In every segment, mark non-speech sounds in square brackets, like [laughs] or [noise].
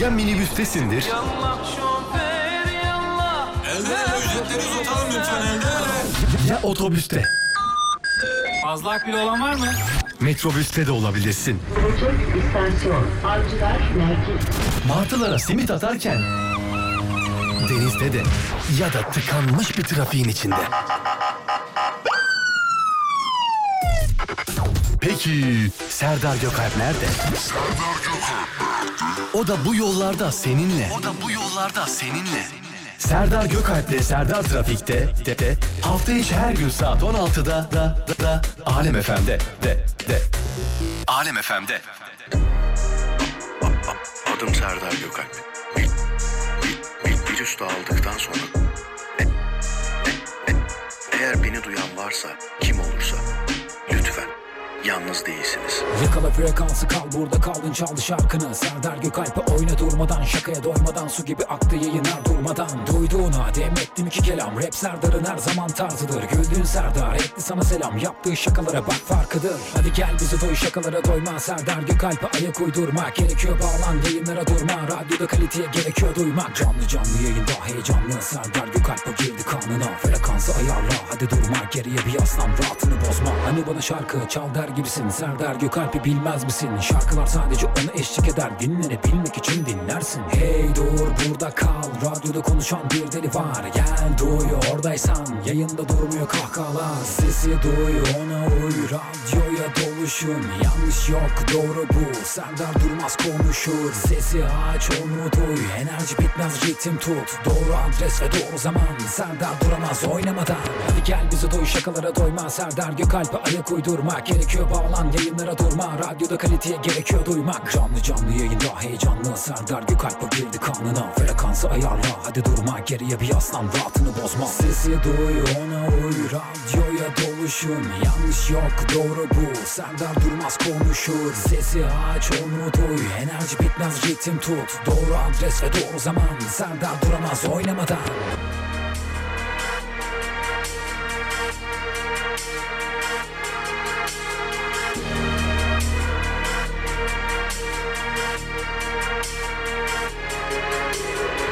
Ya minibüstesindir Elde ele ücretleri uzatalım lütfen elde. ya otobüste. Fazla akbil olan var mı? Metrobüste de olabilirsin. Gelecek istasyon Avcılar Merkez. Martılara simit atarken denizde de ya da tıkanmış bir trafiğin içinde. Peki Serdar Gökalp nerede? O da bu yollarda seninle. O da bu yollarda seninle. Serdar Gökalp'le Serdar Trafik'te de, de, hafta içi her gün saat 16'da da, da, da Alem FM'de de, de. Alem FM'de. Adım Serdar Gökalp. Bir, bir, bir, bir üstü aldıktan sonra... E- e- e- eğer beni duyan varsa, kim lütfen yalnız değilsiniz. Yakala frekansı kal burada kaldın çaldı şarkını. Serdar Gökalp'e oyna durmadan Şakaya doymadan su gibi aktı yayınlar durmadan. Duyduğuna demettim iki kelam Rap Serdar'ın her zaman tarzıdır. Güldüğün Serdar etti sana selam Yaptığı şakalara bak farkıdır. Hadi gel bizi doy şakalara doyma. Serdar Gökalp'e ayak uydurmak Gerekiyor bağlan yayınlara durma. Radyoda kaliteye gerekiyor duymak. Canlı canlı yayında heyecanlı. Serdar Gökalp'e girdi kanına Frekansı ayarla. Hadi durma Geriye bir yaslan rahatını bozma. Hani bana şarkı çal der gibisin. Serdar Gökalp'i bilmez misin? Şarkılar sadece ona eşlik eder. Dinlenebilmek için dinlersin. Hey dur burada kal. Radyoda konuşan bir deli var. Gel duy oradaysan. Yayında durmuyor kahkahalar. Sesi duy ona uy. Radyoya doluşun. Yanlış yok doğru bu. Serdar Durmaz konuşur. Sesi aç onu duy Enerji bitmez ritim tut. Doğru adres ve doğru zaman. Serdar duramaz oynamadan. Hadi gel bizi doy şakalara doyma. Serdar Gökalp'e ayak uydurmak Gerekiyor bağlan yayınlara durma. Radyoda kaliteye gerekiyor duymak. Canlı canlı yayında heyecanlı Serdar Gökalp'e girdi kanına Frekansı ayarla. Hadi durma. Geriye bir yaslan rahatını bozma. Sesi duy ona uy. Radyoya doluşun. Yanlış yok. Doğru bu. Serdar Durmaz konuşur. Sesi aç onu duy. Enerji bitmez. Ritim tut. Doğru adres ve doğru zaman. Serdar duramaz oynamadan Thank you.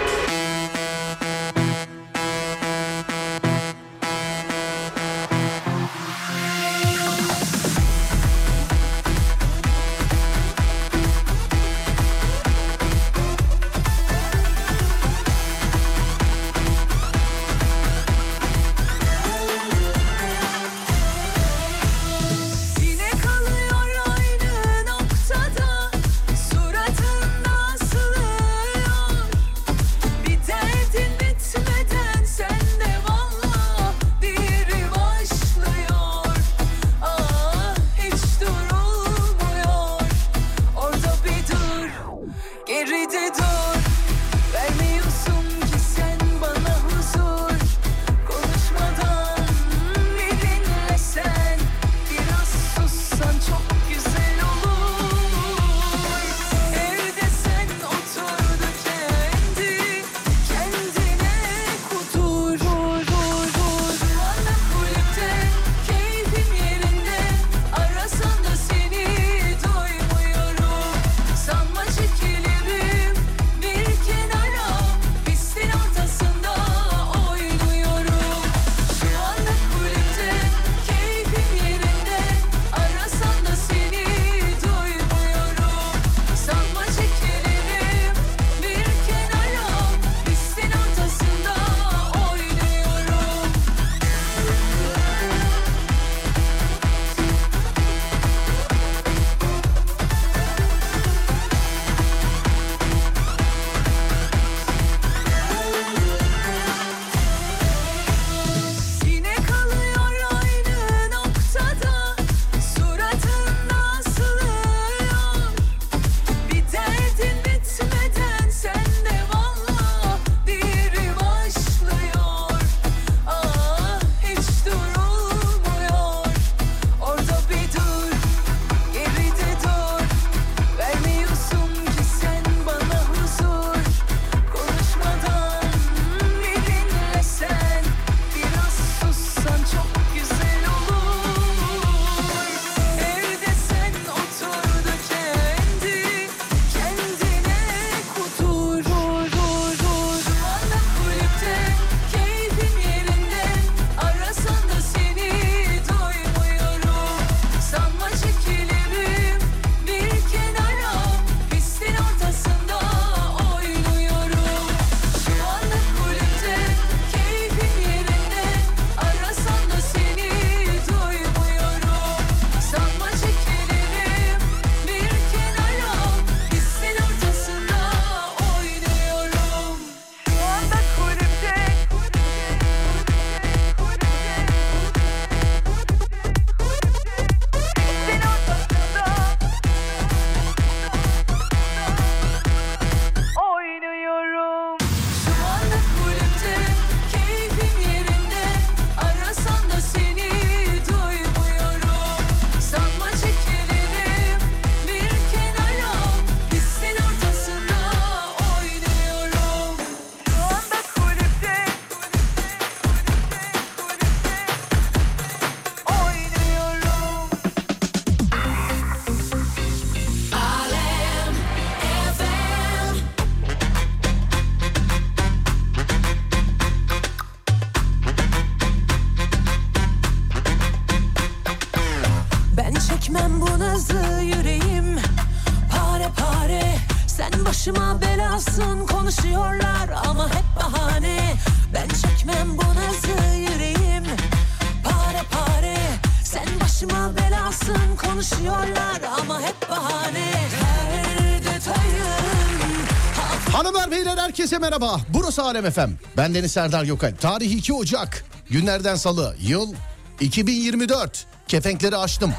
Herkese merhaba. Burası Alem Efem. Ben Deniz Serdar Gökalp. Tarih 2 Ocak. Günlerden salı. Yıl 2024. Kefenkleri açtım.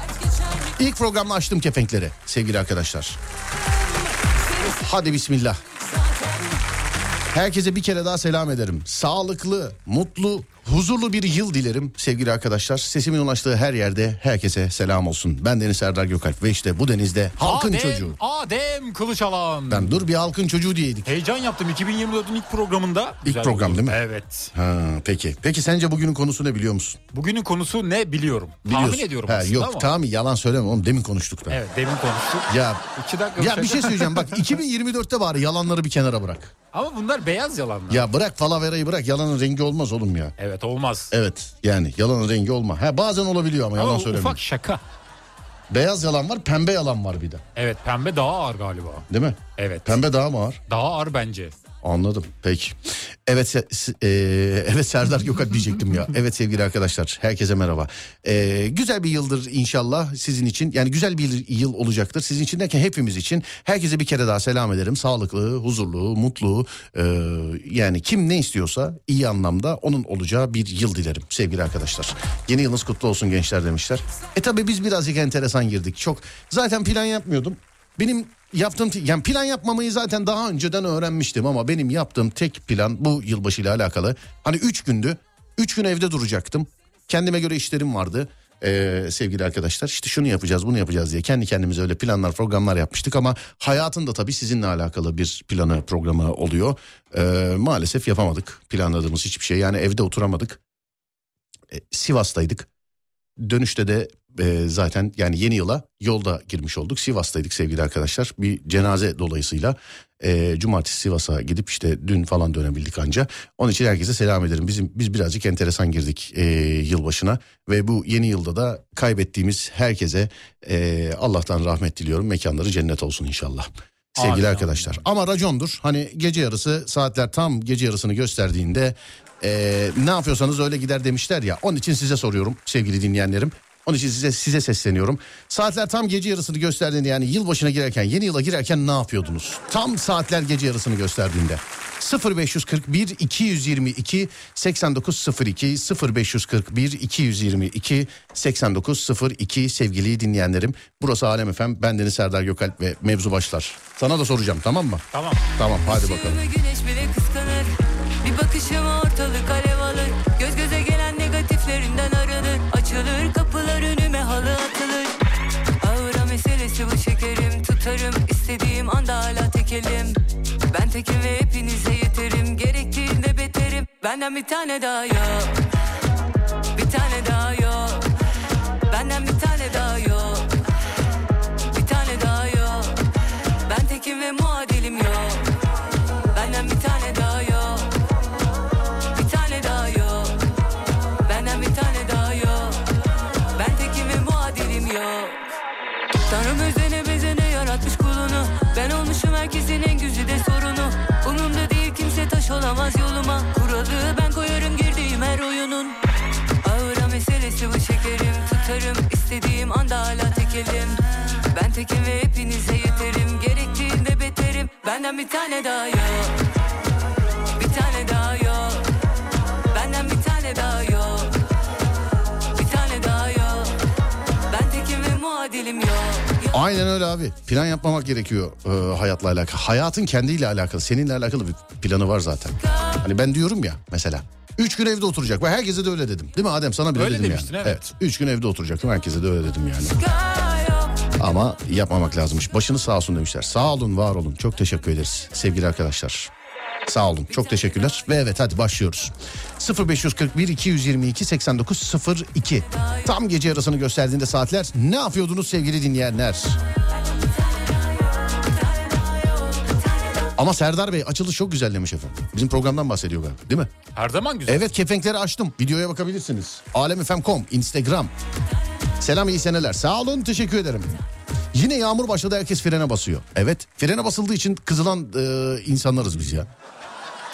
İlk programla açtım kefenkleri sevgili arkadaşlar. Hadi bismillah. Herkese bir kere daha selam ederim. Sağlıklı, mutlu, huzurlu bir yıl dilerim sevgili arkadaşlar. Sesimin ulaştığı her yerde herkese selam olsun. Ben Deniz Serdar Gökalp ve işte bu denizde halkın Adem, çocuğu. Adem Kılıçalan. Ben dur bir halkın çocuğu diyeydik. Heyecan yaptım 2024'ün ilk programında. Güzel program oldu. değil mi? Evet. Ha, peki. Peki sence bugünün konusu ne biliyor musun? Bugünün konusu ne biliyorum. Biliyorsun. Tahmin ediyorum Ha, aslında yok ama. tamam yalan söyleme oğlum demin konuştuk da. Evet demin konuştuk. Ya İki dakika ya bir şey söyleyeceğim bak 2024'te bari yalanları bir kenara bırak. Ama bunlar beyaz yalanlar. Ya bırak falaverayı bırak yalanın rengi olmaz oğlum ya. Evet olmaz. Evet yani yalanın rengi olma. Ha bazen olabiliyor ama, Ama yalan söyleme. ufak şaka. Beyaz yalan var pembe yalan var bir de. Evet pembe daha ağır galiba. Değil mi? Evet. Pembe daha mı ağır? Daha ağır bence. Anladım. Peki. Evet e, evet Serdar Gökalp diyecektim ya. [laughs] Evet sevgili arkadaşlar. Herkese merhaba. E, güzel bir yıldır inşallah sizin için. Yani güzel bir yıl olacaktır. Sizin için derken hepimiz için. Herkese bir kere daha selam ederim. Sağlıklı, huzurlu, mutlu. e, yani kim ne istiyorsa iyi anlamda onun olacağı bir yıl dilerim sevgili arkadaşlar. Yeni yılınız kutlu olsun gençler demişler. E tabi biz birazcık enteresan girdik. Çok zaten plan yapmıyordum. Benim yaptığım yani plan yapmamayı zaten daha önceden öğrenmiştim ama benim yaptığım tek plan bu yılbaşıyla alakalı. Hani üç gündü. Üç gün evde duracaktım. Kendime göre işlerim vardı. Ee, sevgili arkadaşlar işte şunu yapacağız bunu yapacağız diye kendi kendimize öyle planlar programlar yapmıştık ama hayatın da tabii sizinle alakalı bir planı programı oluyor. Ee, maalesef yapamadık planladığımız hiçbir şey yani evde oturamadık. Ee, Sivas'taydık. Dönüşte de e, zaten yani yeni yıla yolda girmiş olduk. Sivas'taydık sevgili arkadaşlar. Bir cenaze dolayısıyla e, cumartesi Sivas'a gidip işte dün falan dönebildik anca. Onun için herkese selam ederim. Bizim biz birazcık enteresan girdik e, yılbaşına ve bu yeni yılda da kaybettiğimiz herkese e, Allah'tan rahmet diliyorum. Mekanları cennet olsun inşallah. Sevgili Amin, arkadaşlar. Ama racondur. Hani gece yarısı saatler tam gece yarısını gösterdiğinde e, ne yapıyorsanız öyle gider demişler ya. Onun için size soruyorum sevgili dinleyenlerim. Onun için size size sesleniyorum. Saatler tam gece yarısını gösterdiğinde yani yılbaşına girerken yeni yıla girerken ne yapıyordunuz? Tam saatler gece yarısını gösterdiğinde. 0541 222 8902 0541 222 8902 sevgili dinleyenlerim. Burası Alem Efem. Ben Deniz Serdar Gökalp ve mevzu başlar. Sana da soracağım tamam mı? Tamam. Tamam hadi bakalım. Işığımı güneş bile kıskanır Bir bakışıma ortalık Açılır kapılar önüme halı atılır. Ağıra meselesi bu şekerim Tutarım istediğim anda hala tekelim. Ben tekim ve hepinize yeterim Gerektiğinde beterim. Benden bir tane daha yok Bir tane daha yok. Benden bir tane daha yok Bir tane daha yok. Ben tekim ve muadilim yok olamaz yoluma. Kuralı ben koyarım girdiğim her oyunun. Ağıra meselesi bu şekerim Tutarım. İstediğim anda hala tekelim. Ben tekim ve hepinize yeterim. Gerektiğinde beterim. Benden bir tane daha yok Aynen öyle abi. Plan yapmamak gerekiyor e, hayatla alakalı. Hayatın kendiyle alakalı, seninle alakalı bir planı var zaten. Hani ben diyorum ya mesela. Üç gün evde oturacak. Ve herkese de öyle dedim. Değil mi Adem? Sana bile Öyle dedim demiştin, yani. evet. Üç gün evde oturacaktım. Herkese de öyle dedim yani. Ama yapmamak lazımmış. Başınız sağ olsun demişler. Sağ olun, var olun. Çok teşekkür ederiz sevgili arkadaşlar. Sağ olun. Çok teşekkürler. Ve evet hadi başlıyoruz. 0541 222 8902. Tam gece yarısını gösterdiğinde saatler ne yapıyordunuz sevgili dinleyenler? Ama Serdar Bey açılış çok güzel demiş efendim. Bizim programdan bahsediyor galiba değil mi? Her zaman güzel. Evet kepenkleri açtım. Videoya bakabilirsiniz. Alemfm.com, Instagram. Selam iyi seneler. Sağ olun teşekkür ederim. Yine yağmur başladı herkes frene basıyor. Evet frene basıldığı için kızılan e, insanlarız biz ya.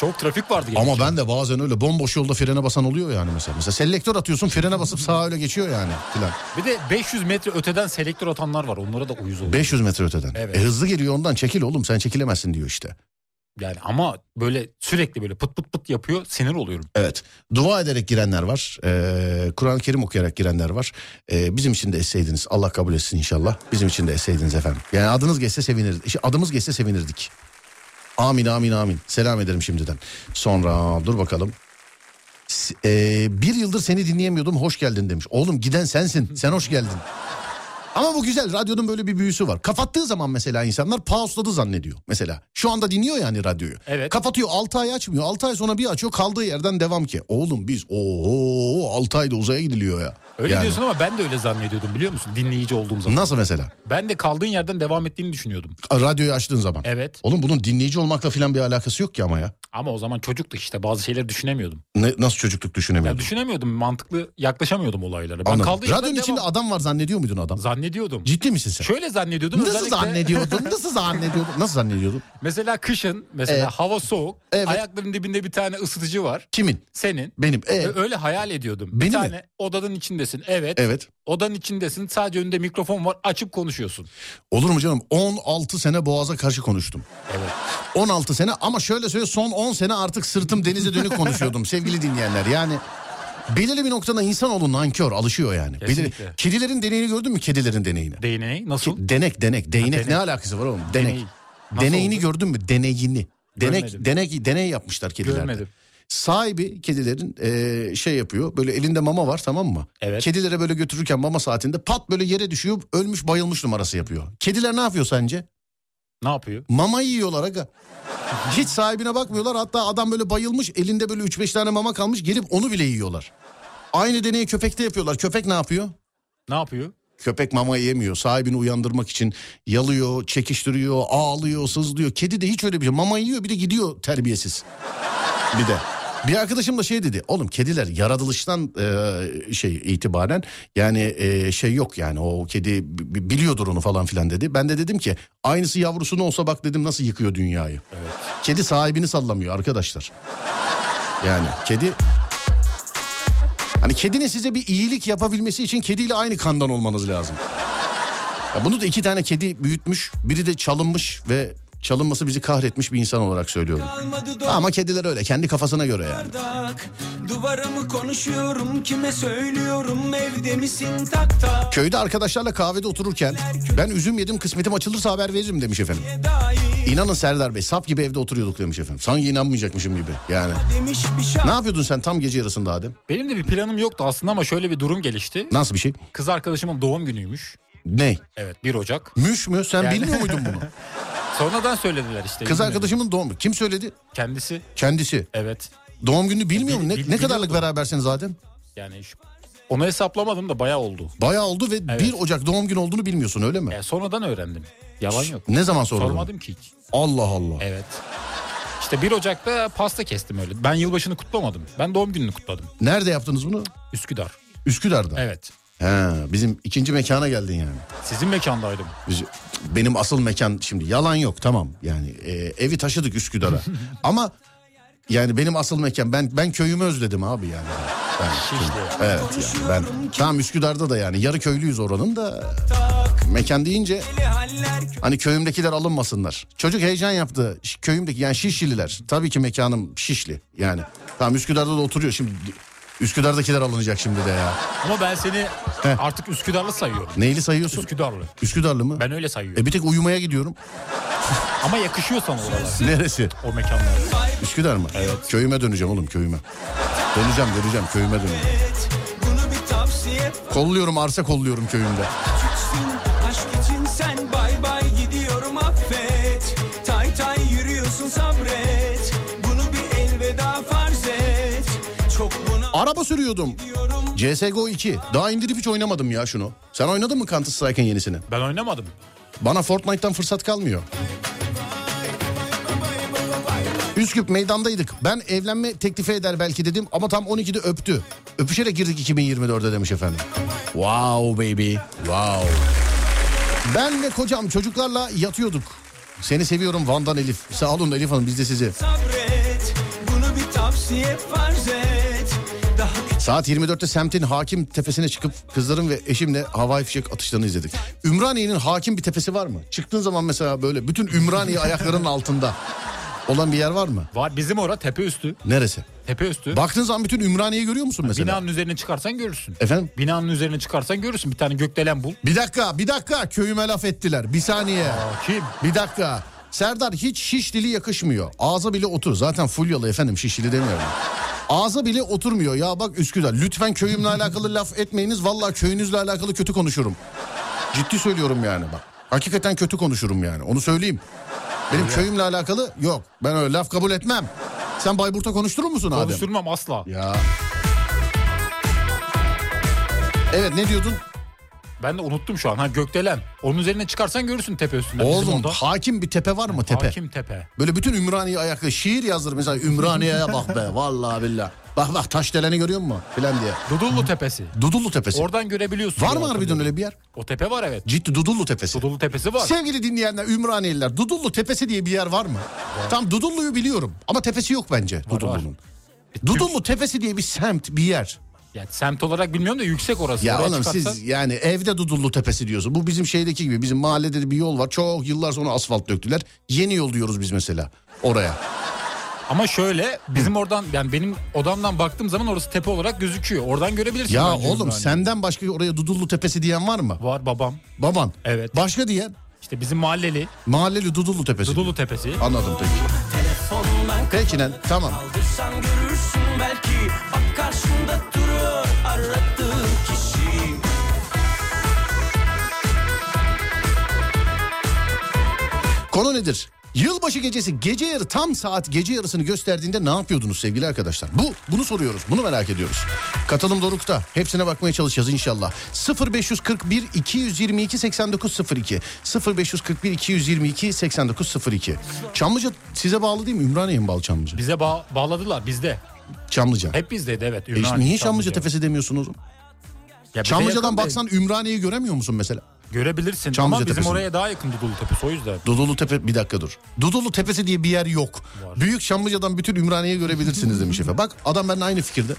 Çok trafik vardı. Ama ben de bazen öyle bomboş yolda frene basan oluyor yani mesela. Mesela selektör atıyorsun frene basıp sağa öyle geçiyor yani filan. Bir de 500 metre öteden selektör atanlar var. Onlara da uyuz oluyor. 500 metre öteden. Evet. E, hızlı geliyor ondan çekil oğlum sen çekilemezsin diyor işte. Yani ama böyle sürekli böyle pıt pıt pıt yapıyor. Sinir oluyorum. Evet. Dua ederek girenler var. Ee, Kur'an-ı Kerim okuyarak girenler var. Ee, bizim için de esseydiniz. Allah kabul etsin inşallah. Bizim için de esseydiniz efendim. Yani adınız geçse sevinirdik. İşte adımız geçse sevinirdik. Amin amin amin. Selam ederim şimdiden. Sonra dur bakalım. Ee, bir yıldır seni dinleyemiyordum hoş geldin demiş. Oğlum giden sensin sen hoş geldin. Ama bu güzel radyonun böyle bir büyüsü var. Kapattığı zaman mesela insanlar pausladı zannediyor mesela. Şu anda dinliyor yani radyoyu. Evet. Kapatıyor 6 ay açmıyor 6 ay sonra bir açıyor kaldığı yerden devam ki. Oğlum biz ooo 6 ayda uzaya gidiliyor ya. Öyle Yani. diyorsun ama ben de öyle zannediyordum biliyor musun? Dinleyici olduğum zaman. Nasıl mesela? Ben de kaldığın yerden devam ettiğini düşünüyordum. Radyoyu açtığın zaman. Evet. Oğlum bunun dinleyici olmakla falan bir alakası yok ki ama ya. Ama o zaman çocuktuk işte bazı şeyleri düşünemiyordum. Ne, nasıl çocukluk Ya düşünemiyordun? düşünemiyordum mantıklı yaklaşamıyordum olaylara. Ben Anladım. Radyonun içinde devam- adam var zannediyor muydun adam? zannediyordum. Ciddi misin sen? Şöyle zannediyordum. Nasıl özellikle- zannediyordun? Nasıl zannediyordun? Nasıl zannediyordun? [laughs] Mesela kışın mesela Evet. hava soğuk. Evet. Ayaklarının dibinde bir tane ısıtıcı var. Kimin? Senin. Benim. E, Ö- Öyle hayal ediyordum. Beni bir mi? tane odanın içindesin. Evet. evet. Odanın içindesin. Sadece önünde mikrofon var. Açıp konuşuyorsun. Olur mu canım? 16 sene boğaza karşı konuştum. Evet. 16 sene ama şöyle söyle son 10 sene artık sırtım denize dönük konuşuyordum [laughs] sevgili dinleyenler. Yani belirli bir noktada insanoğlu nankör alışıyor yani. Belirli, kedilerin deneyini gördün mü kedilerin deneyini? Değneği nasıl? Denek denek değnek denek. ne alakası var oğlum? Denek. Deney. Deneyini oldu? gördün mü? Deneyini. Denek Görmedim. denek deney yapmışlar kedilerde. Görmedim. Sahibi kedilerin eee, şey yapıyor. Böyle elinde mama var tamam mı? Evet. Kedilere böyle götürürken mama saatinde pat böyle yere düşüyor. Ölmüş bayılmış numarası yapıyor. Kediler ne yapıyor sence? Ne yapıyor? Mama yiyorlar aga. Hiç sahibine bakmıyorlar. Hatta adam böyle bayılmış elinde böyle 3-5 tane mama kalmış gelip onu bile yiyorlar. Aynı deneyi köpekte yapıyorlar. Köpek ne yapıyor? Ne yapıyor? Köpek mama yemiyor. Sahibini uyandırmak için yalıyor, çekiştiriyor, ağlıyor, sızlıyor. Kedi de hiç öyle bir şey. Mama yiyor bir de gidiyor terbiyesiz. Bir de. Bir arkadaşım da şey dedi. Oğlum kediler yaratılıştan e, şey itibaren yani e, şey yok yani o kedi bi- bi- biliyordur onu falan filan dedi. Ben de dedim ki aynısı yavrusunu olsa bak dedim nasıl yıkıyor dünyayı. Kedi sahibini sallamıyor arkadaşlar. Yani kedi Hani kedinin size bir iyilik yapabilmesi için kediyle aynı kandan olmanız lazım. Ya bunu da iki tane kedi büyütmüş. Biri de çalınmış ve çalınması bizi kahretmiş bir insan olarak söylüyorum. Ama kediler öyle kendi kafasına göre yani. bardak Duvara mı konuşuyorum kime söylüyorum evde misin tak tak Köyde arkadaşlarla kahvede otururken ben üzüm yedim kısmetim açılırsa haber veririm demiş efendim. İnanın Serdar Bey sap gibi evde oturuyorduk demiş efendim. Sanki inanmayacakmışım gibi yani. Ne yapıyordun sen tam gece yarısında Adem? Benim de bir planım yoktu aslında ama şöyle bir durum gelişti. Nasıl bir şey? Kız arkadaşımın doğum günüymüş. Ne? Evet 1 Ocak. Müş mü? Sen Yani- bilmiyor [laughs] muydun bunu? Sonradan söylediler işte. Kız bilmiyorum. arkadaşımın doğum Kim söyledi? Kendisi Kendisi. evet. Doğum gününü bilmiyor mu? Ne, Bil- ne kadarlık biliyordum. berabersiniz Adem? Yani şu- onu hesaplamadım da bayağı oldu. Bayağı oldu ve Evet. 1 Ocak doğum günü olduğunu bilmiyorsun öyle mi? Yani sonradan öğrendim. Yalan yok. Ne zaman sordun? Sormadım ki hiç. Allah Allah. Evet. İşte 1 Ocak'ta pasta kestim öyle. Ben yılbaşını kutlamadım. Ben doğum gününü kutladım. Nerede yaptınız bunu? Üsküdar. Üsküdar'da. Evet. He, bizim ikinci mekana geldin yani. Sizin mekandaydım. Biz, benim asıl mekan şimdi yalan yok tamam yani e, evi taşıdık Üsküdar'a [laughs] ama yani benim asıl mekan ben ben köyümü özledim abi yani. Ben, Şişli. evet yani ben tamam Üsküdar'da da yani yarı köylüyüz oranın da mekan deyince hani köyümdekiler alınmasınlar. Çocuk heyecan yaptı köyümdeki yani Şişliler tabii ki mekanım Şişli yani tamam Üsküdar'da da oturuyor şimdi Üsküdar'dakiler alınacak şimdi de ya. Ama ben seni Heh. artık Üsküdarlı sayıyorum. Neyli sayıyorsun? Üsküdarlı. Üsküdarlı mı? Ben öyle sayıyorum. E bir tek uyumaya gidiyorum. [laughs] Ama yakışıyor sana oralar. Neresi? O mekanlar. Üsküdar mı? Evet. Köyüme döneceğim oğlum köyüme. Döneceğim döneceğim köyüme döneceğim. Bunu bir tavsiye Kolluyorum arsa kolluyorum köyümde. küçüksün Aşk için sen bay Araba sürüyordum. CSGO 2. Daha indirip hiç oynamadım ya şunu. Sen oynadın mı Counter Strike'ın yenisini? Ben oynamadım. Bana Fortnite'tan fırsat kalmıyor. Üsküp meydandaydık. Ben evlenme teklifi eder belki dedim ama tam 12'de öptü. Öpüşerek girdik 2024'e demiş efendim. Wow baby. Wow. Ben ve kocam çocuklarla yatıyorduk. Seni seviyorum Van'dan Elif. Sağ olun Elif Hanım biz de sizi. Sabret bunu bir tavsiye farz et Saat 24'te semtin hakim tepesine çıkıp kızlarım ve eşimle havai fişek atışlarını izledik. Ümraniye'nin hakim bir tepesi var mı? Çıktığın zaman mesela böyle bütün Ümraniye ayaklarının altında olan bir yer var mı? Var bizim ora tepe üstü. Neresi? Tepe üstü. Baktığın zaman bütün Ümraniye'yi görüyor musun mesela? Binanın üzerine çıkarsan görürsün. Efendim? Binanın üzerine çıkarsan görürsün. Bir tane gökdelen bul. Bir dakika, bir dakika. Köyüme laf ettiler. Bir saniye. kim? Bir dakika. Serdar hiç şiş dili yakışmıyor. Ağza bile otur. Zaten fulyalı efendim şişili demiyorum. Ağza bile oturmuyor. Ya bak Üsküdar lütfen köyümle alakalı laf etmeyiniz. Vallahi köyünüzle alakalı kötü konuşurum. Ciddi söylüyorum yani bak. Hakikaten kötü konuşurum yani. Onu söyleyeyim. Benim köyümle alakalı yok. Ben öyle laf kabul etmem. Sen Bayburt'a konuşturur musun Adem? Konuşturmam asla. Ya. Evet ne diyordun? Ben de unuttum şu an. Ha gökdelen. Onun üzerine çıkarsan görürsün tepe üstünde. Oğlum hakim bir tepe var mı tepe? Hakim tepe. Böyle bütün Ümraniye ayaklı şiir yazdır mesela Ümraniye'ye bak be [laughs] vallahi billah. Bak bak taş deleni görüyor musun filan diye. Dudullu tepesi. Dudullu tepesi. Oradan görebiliyorsun. var mı harbiden öyle bir yer? O tepe var evet. Ciddi Dudullu tepesi. Dudullu tepesi var. Sevgili dinleyenler Ümraniyeliler Dudullu tepesi diye bir yer var mı? Tam Dudullu'yu biliyorum ama tepesi yok bence Dudullu'nun. Dudullu tepesi diye bir semt bir yer. Yani semt olarak bilmiyorum da yüksek orası. Ya Oraya oğlum çıkarsan- siz yani evde Dudullu tepesi diyorsun. Bu bizim şeydeki gibi bizim mahallede de bir yol var. Çok yıllar sonra asfalt döktüler. Yeni yol diyoruz biz mesela oraya. Ama şöyle bizim oradan yani benim odamdan baktığım zaman orası tepe olarak gözüküyor. Oradan görebilirsin. Ya oğlum Ümraniye'yi. senden başka oraya Dudullu tepesi diyen var mı? Var babam. Baban. Evet. Başka diyen? İşte bizim mahalleli. Mahalleli Dudullu tepesi. Dudullu tepesi. Anladım peki. Peki lan tamam. Belki Bak karşında duruyor aradığın kişi Konu nedir? Yılbaşı gecesi gece yarı tam saat gece yarısını gösterdiğinde ne yapıyordunuz sevgili arkadaşlar? Bu bunu soruyoruz. Bunu merak ediyoruz. Katılım dorukta. Hepsine bakmaya çalışacağız inşallah. 0541 222 8902 0541 222 8902 Çamlıca size bağlı değil mi? Ümraniye mi bağlı Çamlıca? Bize bağ- bağladılar bizde. Çamlıca. Hep bizdeydi evet. E, Ümraniye, niye Çamlıca tepesi demiyorsunuz? Ya Çamlıca'dan baksan Ümraniye'yi göremiyor musun mesela? Görebilirsin Çamlıca ama bizim tepesini. oraya daha yakın Dudullu tepesi o yüzden. Dudullu Tepe bir dakika dur. Dudullu Tepesi diye bir yer yok. Büyük Çamlıca'dan bütün Ümraniye'yi görebilirsiniz demiş efendim. Bak adam benimle aynı fikirde.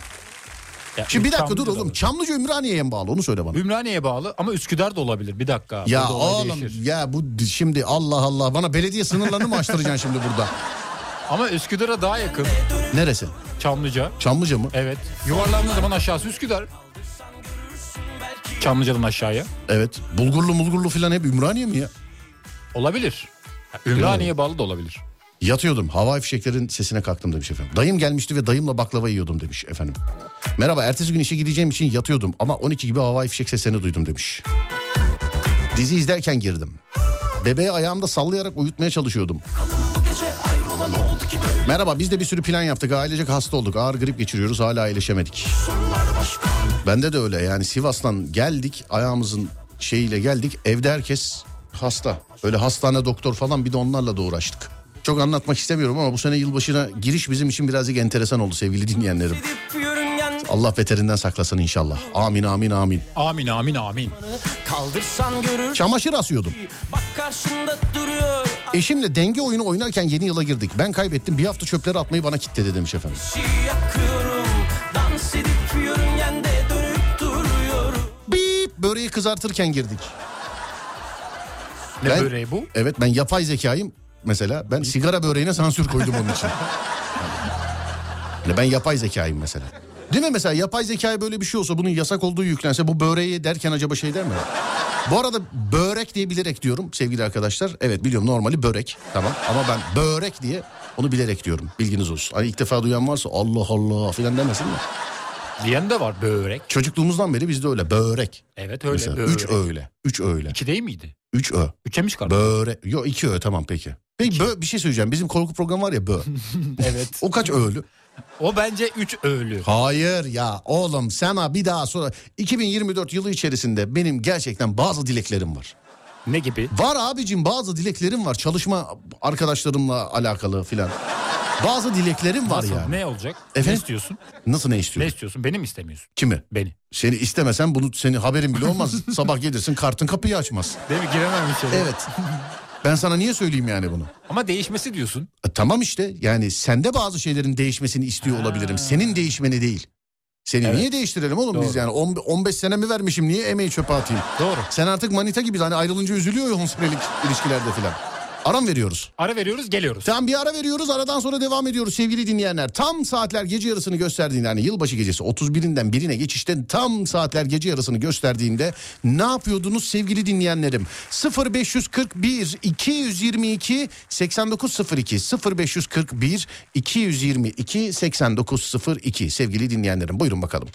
Ya, Şimdi bir dakika dur Çamlıca'da oğlum. var. Çamlıca Ümraniye'ye mi bağlı onu söyle bana. Ümraniye'ye bağlı ama Üsküdar da olabilir bir dakika. Ya oğlum değişir. ya bu şimdi Allah Allah bana belediye sınırlarını mı açtıracaksın şimdi burada? Ama Üsküdar'a daha yakın Neresi? Çamlıca. Çamlıca mı? Evet. Yuvarlandığın zaman aşağısı Üsküdar. Çamlıca'dan aşağıya. Evet. Bulgurlu mulgurlu filan hep Ümraniye mi ya? Olabilir. Ya, Ümraniye'ye bağlı da olabilir. Yatıyordum. Havai fişeklerin sesine kalktım demiş efendim. Dayım gelmişti ve dayımla baklava yiyordum demiş efendim. Merhaba ertesi gün işe gideceğim için yatıyordum ama 12 gibi havai fişek seslerini duydum demiş. Dizi izlerken girdim. Bebeği ayağımda sallayarak uyutmaya çalışıyordum. Merhaba biz de bir sürü plan yaptık. Ailecek hasta olduk. Ağır grip geçiriyoruz. Hala iyileşemedik. Bende de öyle yani Sivas'tan geldik. Ayağımızın şeyiyle geldik. Evde herkes hasta. Öyle hastane doktor falan bir de onlarla da uğraştık. Çok anlatmak istemiyorum ama bu sene yılbaşına giriş bizim için birazcık enteresan oldu sevgili dinleyenlerim. Allah beterinden saklasın inşallah. Amin amin amin. Amin amin amin. Çamaşır asıyordum. Bak karşında duruyor Eşimle denge oyunu oynarken yeni yıla girdik. Ben kaybettim bir hafta çöpleri atmayı bana kitledi demiş efendim. Yakıyorum Dans edip yörüngende dönüp duruyorum Bip böreği kızartırken girdik. Ne Ben- böreği bu? Evet ben yapay zekayım mesela. Ben sigara böreğine sansür koydum onun için. Yani [laughs] ben yapay zekayım mesela. Değil mi mesela yapay zekaya böyle bir şey olsa bunun yasak olduğu yüklense bu böreği derken acaba şey der mi? Bu arada börek diye bilerek diyorum sevgili arkadaşlar. Evet biliyorum normali börek tamam ama ben börek diye onu bilerek diyorum bilginiz olsun. Hani ilk defa duyan varsa Allah Allah filan demesin mi? Diyen de var börek. Çocukluğumuzdan beri bizde öyle börek. Evet öyle Mesela börek. üç öğle. Üç öğle. İki değil miydi? Üç ö. Üçe mi çıkardın? Börek. Yok iki ö tamam peki. Peki bö, bir şey söyleyeceğim. Bizim korku programı var ya bö. [laughs] evet. O kaç öğlü? O bence üç öğlü. Hayır ya oğlum sana bir daha sonra 2024 yılı içerisinde benim gerçekten bazı dileklerim var. Ne gibi? Var abicim bazı dileklerim var çalışma arkadaşlarımla alakalı filan. Bazı dileklerim var Nasıl? yani. Ne olacak? Efendim? Ne istiyorsun? Nasıl ne Ne istiyorsun? istiyorsun? Beni mi istemiyorsun? Kimi? Beni. Seni istemesen bunu senin haberin bile olmaz. Sabah gelirsin kartın kapıyı açmaz. Değil mi? Giremem içeri. Evet. [laughs] Ben sana niye söyleyeyim yani bunu? Ama değişmesi diyorsun. E, tamam işte yani sende bazı şeylerin değişmesini istiyor Ha. olabilirim. Senin değişmeni değil. Seni Evet. niye değiştirelim oğlum biz Doğru. yani? On- 15 senemi vermişim niye emeği çöpe atayım? Doğru. Sen artık manita gibi hani ayrılınca üzülüyor ya 10 senelik ilişkilerde filan. Aram veriyoruz. Ara veriyoruz geliyoruz. Tam bir ara veriyoruz aradan sonra devam ediyoruz sevgili dinleyenler. Tam saatler gece yarısını gösterdiğinde yani yılbaşı gecesi 31'inden birine geçişte tam saatler gece yarısını gösterdiğinde ne yapıyordunuz sevgili dinleyenlerim? 0541 222 8902 0541 222 8902 sevgili dinleyenlerim buyurun bakalım.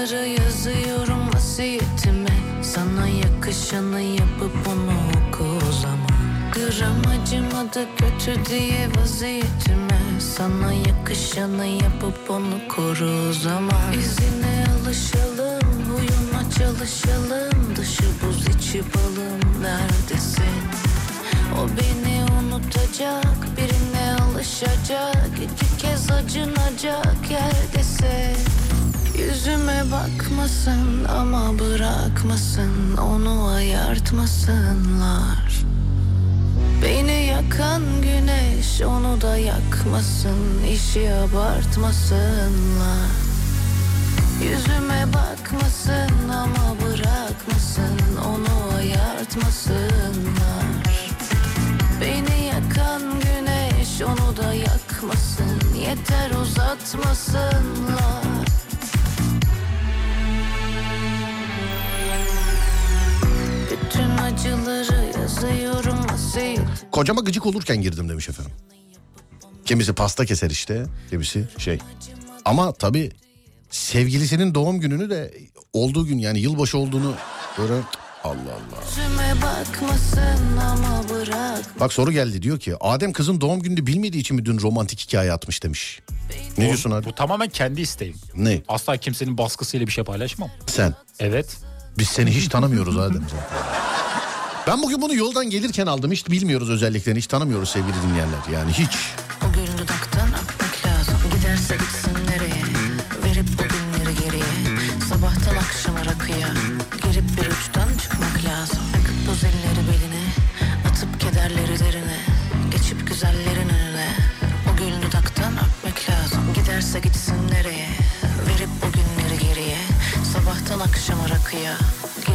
Acıları yazıyorum vasiyetime. Sana yakışanı yapıp onu oku o zaman. Gram acımadı kötü diye vaziyetime. Sana yakışanı yapıp onu koru o zaman. İzine alışalım, huyuna çalışalım. Dışı buz içi balım neredesin? O beni unutacak, birine alışacak. İki kez acınacak yerdesin Yüzüme bakmasın ama bırakmasın Onu ayartmasınlar. Beni yakan güneş onu da yakmasın işi abartmasınlar. Yüzüme bakmasın ama bırakmasın Onu ayartmasınlar. Beni yakan güneş onu da yakmasın Yeter uzatmasınlar Kocama gıcık olurken girdim demiş efendim. Kimisi pasta keser işte, kimisi şey. Ama sevgilisinin doğum gününü de olduğu gün yani yılbaşı olduğunu böyle Allah Allah. Yüzüme bakmasın ama bırak Bak soru geldi diyor ki Adem kızın doğum gününü bilmediği için mi dün romantik hikaye atmış demiş. Ne diyorsun abi? Bu tamamen kendi isteğim. Ne? Asla kimsenin baskısıyla bir şey paylaşmam. Sen. Evet. Biz seni hiç tanımıyoruz Adem zaten. Ben bugün bunu yoldan gelirken aldım. Hiç bilmiyoruz özelliklerini. Hiç tanımıyoruz sevgili dinleyenler. Yani hiç. O gül dudaktan akmak lazım. Giderse gitsin nereye? Verip o günleri geriye. Sabahtan akşama rakıya. Girip bir uçtan çıkmak lazım. Takıp boz elleri beline Atıp kederleri derine. Geçip güzellerin önüne. O gül dudaktan akmak lazım. Giderse gitsin nereye? Verip o günleri geriye. Sabahtan akşama rakıya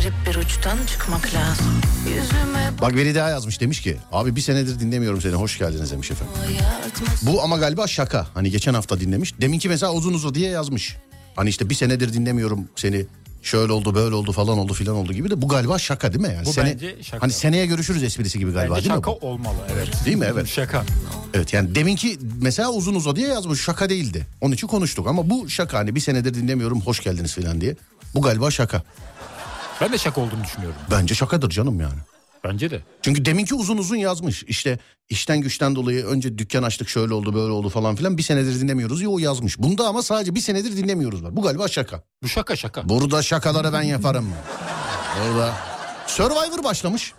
Girip bir uçtan çıkmak lazım Yüzüme Bak Veli daha yazmış demiş ki abi bir senedir dinlemiyorum seni hoş geldiniz demiş efendim. Bu ama galiba şaka. Hani geçen hafta dinlemiş. Deminki mesela uzun uzun diye yazmış. Hani işte bir senedir dinlemiyorum seni. Şöyle oldu böyle oldu falan oldu filan oldu gibi de bu galiba şaka değil mi yani? Bu Sene- bence şaka. Hani seneye görüşürüz esprisi gibi galiba Bence değil şaka mi bu? olmalı. Evet. Değil mi? Evet. Şaka. Evet yani deminki mesela uzun uza diye yazmış şaka değildi. Onun için konuştuk ama bu şaka hani bir senedir dinlemiyorum hoş geldiniz filan diye. Bu galiba şaka. Ben de şaka olduğunu düşünüyorum. Bence şakadır canım yani. Bence de. Çünkü deminki uzun uzun yazmış. İşte işten güçten dolayı önce dükkan açtık şöyle oldu böyle oldu falan filan. Bir senedir dinlemiyoruz ya o yazmış. Bunda ama sadece bir senedir dinlemiyoruz var. Bu galiba şaka. Bu şaka şaka. Burada şakaları ben yaparım. Burada. Survivor başlamış.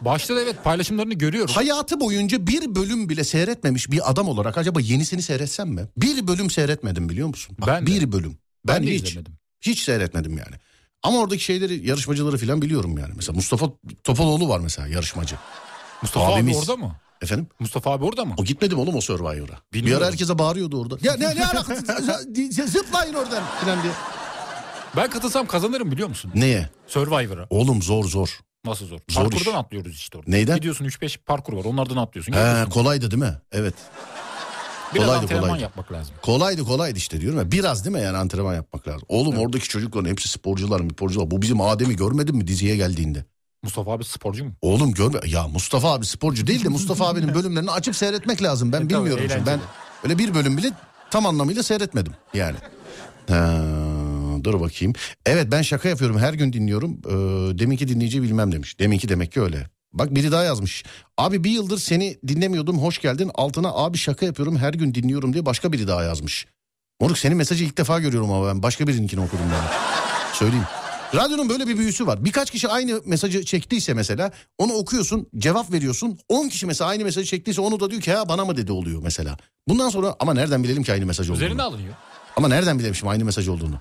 Başta da evet paylaşımlarını görüyorum. Hayatı boyunca bir bölüm bile seyretmemiş bir adam olarak acaba yenisini seyretsem mi? Bir bölüm seyretmedim biliyor musun? Bak, Ben de. bir bölüm. Ben, Ben de hiç. izlemedim. Hiç seyretmedim yani. Ama oradaki şeyleri yarışmacıları falan biliyorum yani. Mesela Mustafa Topaloğlu var mesela yarışmacı. Mustafa Abimiz. abi orada mı? Efendim? Mustafa abi orada mı? O gitmedim oğlum o Survivor'a. Bir ara herkese bağırıyordu orada. Ya ne ne alakası? [laughs] Zıplayın oradan falan diye. Ben katılsam kazanırım biliyor musun? Neye? Survivor'a. Oğlum zor zor. Nasıl zor? Zor Parkurdan iş. atlıyoruz işte orada. Neyden? Gidiyorsun 3-5 parkur var onlardan atlıyorsun. He, kolaydı değil mi? Evet. Biraz kolaydı, antrenman kolaydı. yapmak lazım. Kolaydı kolaydı işte diyorum ya. Biraz değil mi yani antrenman yapmak lazım. Oğlum oradaki çocukların hepsi sporcular mı sporcular. Bu bizim Adem'i görmedin mi diziye geldiğinde? Mustafa abi sporcu mu? Oğlum görme. Ya Mustafa abi sporcu değil de Mustafa abinin [laughs] bölümlerini açıp seyretmek lazım. Ben E, tabii, bilmiyorum. şimdi. Ben öyle bir bölüm bile tam anlamıyla seyretmedim yani. Ha, dur bakayım. Evet ben şaka yapıyorum. Her gün dinliyorum. Ee, deminki dinleyici bilmem demiş. Deminki demek ki öyle. Bak biri daha yazmış. Abi bir yıldır seni dinlemiyordum hoş geldin. Altına abi şaka yapıyorum her gün dinliyorum diye başka biri daha yazmış. Moruk senin mesajı ilk defa görüyorum ama ben başka birininkini okudum ben. Söyleyeyim. Radyonun böyle bir büyüsü var. Birkaç kişi aynı mesajı çektiyse mesela onu okuyorsun cevap veriyorsun. 10 kişi mesela aynı mesajı çektiyse onu da diyor ki ha bana mı dedi oluyor mesela. Bundan sonra ama nereden bilelim ki aynı mesaj olduğunu. Üzerine alınıyor. Ama nereden bilemişim aynı mesaj olduğunu.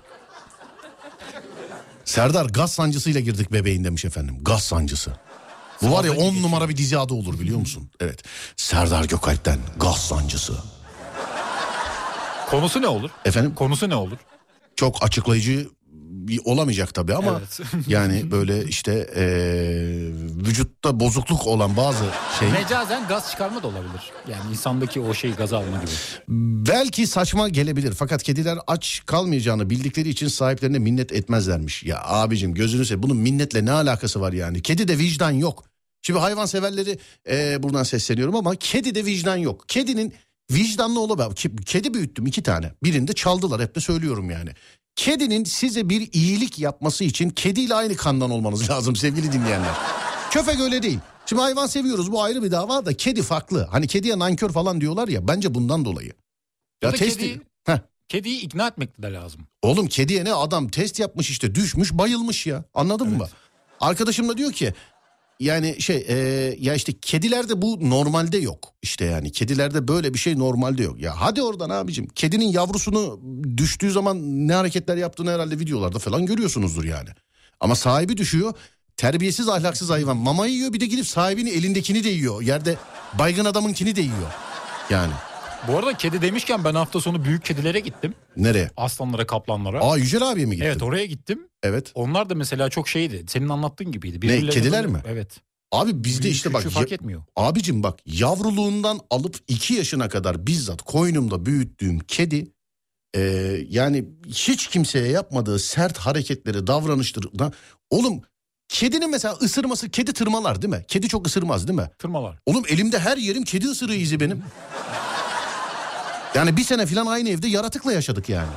Serdar gaz sancısıyla girdik bebeğin demiş efendim. Gaz sancısı. Bu var ya 10 numara bir dizi adı olur biliyor musun? Evet. Serdar Gökalp'ten gaz sancısı. Konusu ne olur? Efendim Konusu ne olur? çok açıklayıcı bir olamayacak tabii ama Evet. [laughs] yani böyle işte eee, vücutta bozukluk olan bazı şey Mecazen gaz çıkarma da olabilir. Yani insandaki o şeyi gaza alma gibi. belki saçma gelebilir fakat kediler aç kalmayacağını bildikleri için sahiplerine minnet etmezlermiş. Ya abicim gözünü seveyim bunun minnetle ne alakası var yani? Kedi de vicdan yok. Şimdi hayvan severleri eee, buradan sesleniyorum ama kedi de vicdan yok. Kedinin vicdanlı olamaz. Kedi büyüttüm iki tane. Birinde çaldılar hep de söylüyorum yani. Kedinin size bir iyilik yapması için kediyle aynı kandan olmanız [laughs] lazım sevgili dinleyenler. Köpek öyle değil. Şimdi hayvan seviyoruz bu ayrı bir dava da kedi farklı. Hani kediye nankör falan diyorlar ya bence bundan dolayı. Ya da test- kedi- Heh. Kediyi ikna etmek de lazım. Oğlum kediye ne adam test yapmış işte düşmüş bayılmış ya anladın mı? Arkadaşım da diyor ki yani şey e, ya işte kedilerde bu normalde yok işte yani kedilerde böyle bir şey normalde yok. Ya hadi oradan abicim kedinin yavrusunu düştüğü zaman ne hareketler yaptığını herhalde videolarda falan görüyorsunuzdur yani. Ama sahibi düşüyor terbiyesiz ahlaksız hayvan mamayı yiyor bir de gidip sahibinin elindekini de yiyor. Yerde baygın adamınkini de yiyor yani. Bu arada kedi demişken ben hafta sonu büyük kedilere gittim. Nereye? Aslanlara, kaplanlara. Aa Yücel abiye mi gittin? evet oraya gittim. Evet. Onlar da mesela çok şeydi. Senin anlattığın gibiydi. Ne, kediler mi? Evet. Abi bizde Büyük, işte bak fark etmiyor. abicim bak yavruluğundan alıp 2 yaşına kadar bizzat koynumda büyüttüğüm kedi e, yani hiç kimseye yapmadığı sert hareketleri davranışları oğlum kedinin mesela ısırması kedi tırmalar değil mi? Kedi çok ısırmaz değil mi? Tırmalar. Oğlum elimde her yerim kedi ısırığı izi benim. Yani bir sene falan aynı evde yaratıkla yaşadık yani.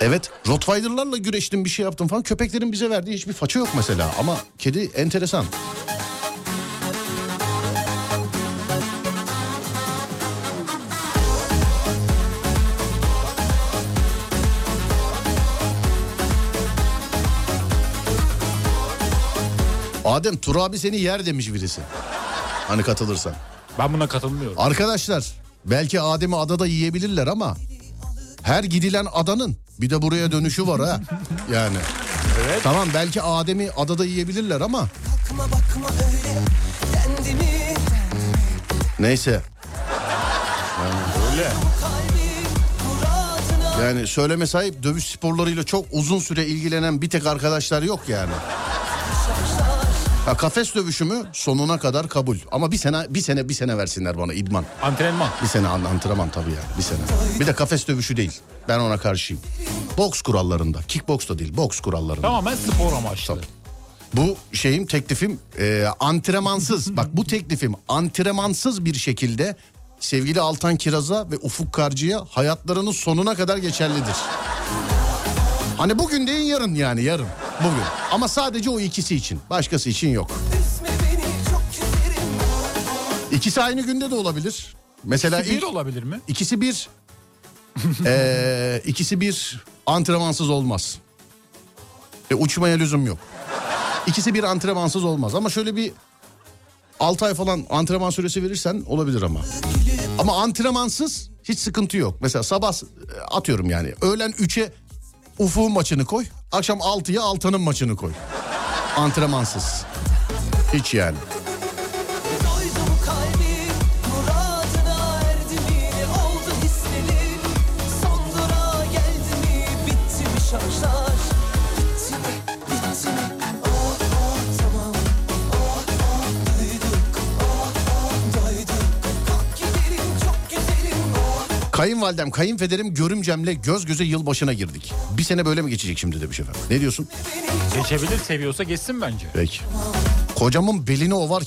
Evet Rottweiler'larla güreştim bir şey yaptım falan. Köpeklerin bize verdiği hiçbir faça yok mesela. Ama kedi enteresan. Adem Tur abi seni yer demiş birisi. Hani katılırsan. Ben buna katılmıyorum. Arkadaşlar belki Adem'i adada yiyebilirler ama her gidilen adanın bir de buraya dönüşü var ha. Yani. Evet. Tamam belki Adem'i adada yiyebilirler ama. Neyse. Öyle. Yani söyleme sahip dövüş sporlarıyla çok uzun süre ilgilenen bir tek arkadaşlar yok yani. Ha, kafes dövüşü mü sonuna kadar kabul. Ama bir sene bir sene bir sene versinler bana idman. Antrenman. Bir sene an- antrenman tabii yani bir sene. Bir de kafes dövüşü değil. Ben ona karşıyım. Boks kurallarında. Kickboks da değil boks kurallarında. Tamamen spor amaçlı. Bu şeyim teklifim e, antrenmansız. Bak bu teklifim antrenmansız bir şekilde sevgili Altan Kiraz'a ve Ufuk Karcı'ya hayatlarının sonuna kadar geçerlidir. Hani bugün değil yarın yani yarın. Bugün. Ama sadece o ikisi için. Başkası için yok. İkisi aynı günde de olabilir. Mesela Bir ilk, olabilir mi? ikisi bir. [laughs] Ee, ikisi bir antrenmansız olmaz. E, uçmaya lüzum yok. İkisi bir antrenmansız olmaz ama şöyle bir 6 ay falan antrenman süresi verirsen olabilir ama. Ama antrenmansız hiç sıkıntı yok. Mesela sabah atıyorum yani öğlen 3'e Ufuk'un maçını koy. Akşam 6'ya Altan'ın maçını koy. Antrenmansız. Hiç yani. Kayınvalidem, kayınpederim, görümcemle göz göze yılbaşına girdik. Bir sene böyle mi geçecek şimdi demiş efendim. Ne diyorsun? Geçebilir seviyorsa geçsin bence. Peki. Kocamın belini oh oh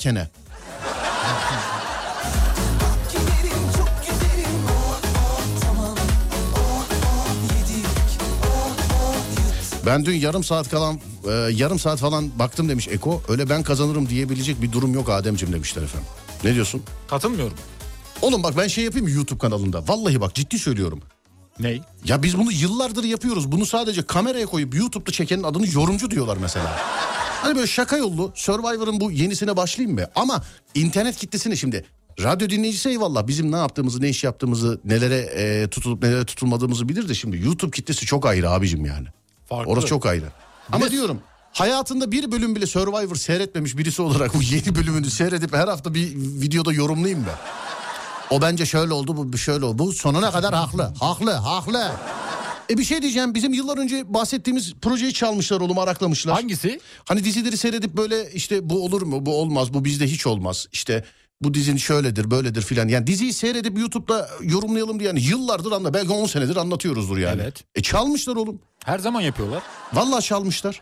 Ben dün yarım saat kalan e, yarım saat falan baktım demiş Eko. Öyle ben kazanırım diyebilecek bir durum yok Ademciğim demişler efendim. Ne diyorsun? Katılmıyorum. Oğlum bak ben şey yapayım mı YouTube kanalında? Vallahi bak ciddi söylüyorum. Ney? Ya biz bunu yıllardır yapıyoruz. Bunu sadece kameraya koyup YouTube'da çekenin adını yorumcu diyorlar mesela. Hani böyle şaka yollu Survivor'ın bu yenisine başlayayım mı? Ama internet kitlesini şimdi radyo dinleyicisi eyvallah bizim ne yaptığımızı ne iş yaptığımızı nelere e, tutulup nelere tutulmadığımızı bilir de şimdi YouTube kitlesi çok ayrı abicim yani. Farklı. Orası çok ayrı. Ama de- diyorum hayatında bir bölüm bile Survivor seyretmemiş birisi olarak bu yeni bölümünü seyredip her hafta bir videoda yorumlayayım ben. O bence şöyle oldu bu şöyle oldu. Bu sonuna kadar haklı. Haklı haklı. E bir şey diyeceğim bizim yıllar önce bahsettiğimiz projeyi çalmışlar oğlum araklamışlar. Hangisi? Hani dizileri seyredip böyle işte bu olur mu bu olmaz bu bizde hiç olmaz. İşte bu dizin şöyledir böyledir filan. Yani diziyi seyredip YouTube'da yorumlayalım diye yani yıllardır anla belki 10 senedir anlatıyoruzdur yani. Evet. E çalmışlar oğlum. Her zaman yapıyorlar. Vallahi çalmışlar.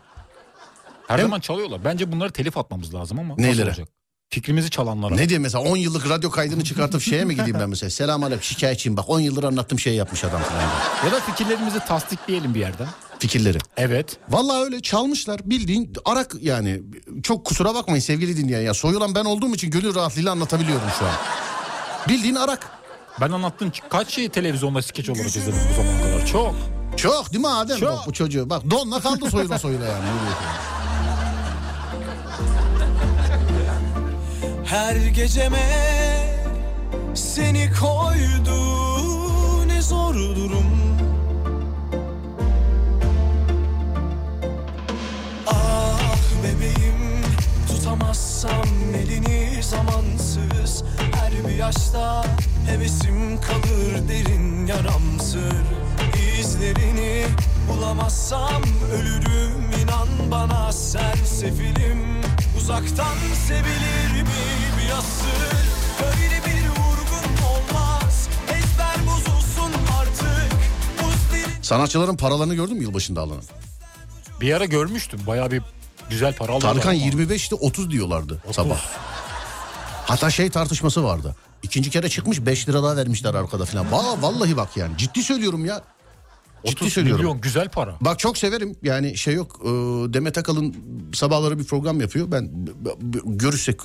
Her Hem- zaman çalıyorlar. Bence bunları telif atmamız lazım ama Neylere? nasıl olacak? Fikrimizi çalanlara. Ne diye mesela 10 yıllık radyo kaydını çıkartıp şeye mi gideyim ben mesela? Selam aleyküm şikayetçiyim bak 10 yıldır anlattım şey yapmış adam falan. Ya da fikirlerimizi tasdikleyelim bir yerden. Fikirleri. Evet. Vallahi öyle çalmışlar bildiğin arak yani çok kusura bakmayın sevgili dinleyen ya soyulan ben olduğum için gönül rahatlığıyla anlatabiliyorum şu an. Bildiğin arak. Ben anlattığım kaç şeyi televizyonda skeç olarak izledim bu zamana kadar. Çok. Çok değil mi Adem? Çok. Bak bu çocuğu bak donla kaldı soyula soyula yani. Her geceme seni koydu ne zor durum. Ah bebeğim tutamazsam elini zamansız. Her bir yaşta hevesim kalır derin yaramsır. İzlerini bulamazsam ölürüm inan bana sersefilim. Uzaktan sevilir mi bir asır Böyle bir vurgun olmaz Ezber bozulsun artık Buz dili Sanatçıların paralarını gördün mü yılbaşında alınan? Bir ara görmüştüm. Bayağı bir güzel para alıyorlar. Tarkan ama. 25'te 30 diyorlardı sabah. Hatta şey tartışması vardı. İkinci kere çıkmış 5 lira daha vermişler arkada falan. Va- vallahi bak yani ciddi söylüyorum ya. Ciddi 30 söylüyorum. milyon güzel para. Bak çok severim yani şey yok e, Demet Akalın sabahları bir program yapıyor ben görüşsek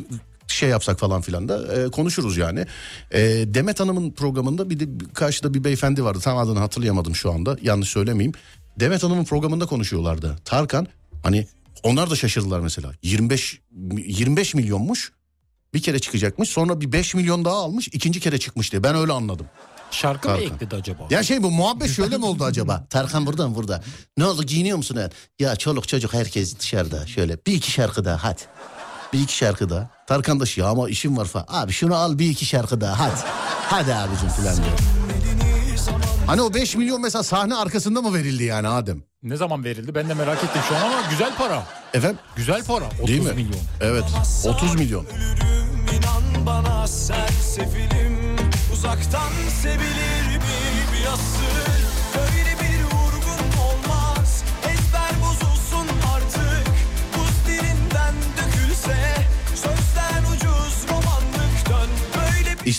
şey yapsak falan filan da e, konuşuruz yani. E, Demet Hanım'ın programında bir de karşıda bir beyefendi vardı tam adını hatırlayamadım şu anda yanlış söylemeyeyim. Demet Hanım'ın programında konuşuyorlardı. Tarkan hani onlar da şaşırdılar mesela 25 25 milyonmuş bir kere çıkacakmış sonra bir 5 milyon daha almış ikinci kere çıkmış diye ben öyle anladım. Şarkı mı Tarkan. ekledi acaba? Ya şey bu muhabbet şöyle mi oldu acaba? [laughs] Tarkan buradan burada. Ne oldu giyiniyor musun? Ya çoluk çocuk herkes dışarıda şöyle bir iki şarkı daha hadi. Bir iki şarkı daha. Tarkan da şey ama işim var falan. Abi şunu al bir iki şarkı daha hadi. Hadi abicim falan diyor. Hani o 5 milyon mesela sahne arkasında mı verildi yani Adem? Ne zaman verildi? Ben de merak ettim şu an ama güzel para. Efendim? Güzel para. 30 Değil mi? milyon. Evet 30 milyon. ölürüm inan bana sersefilim Uzaktan sevilir bir asır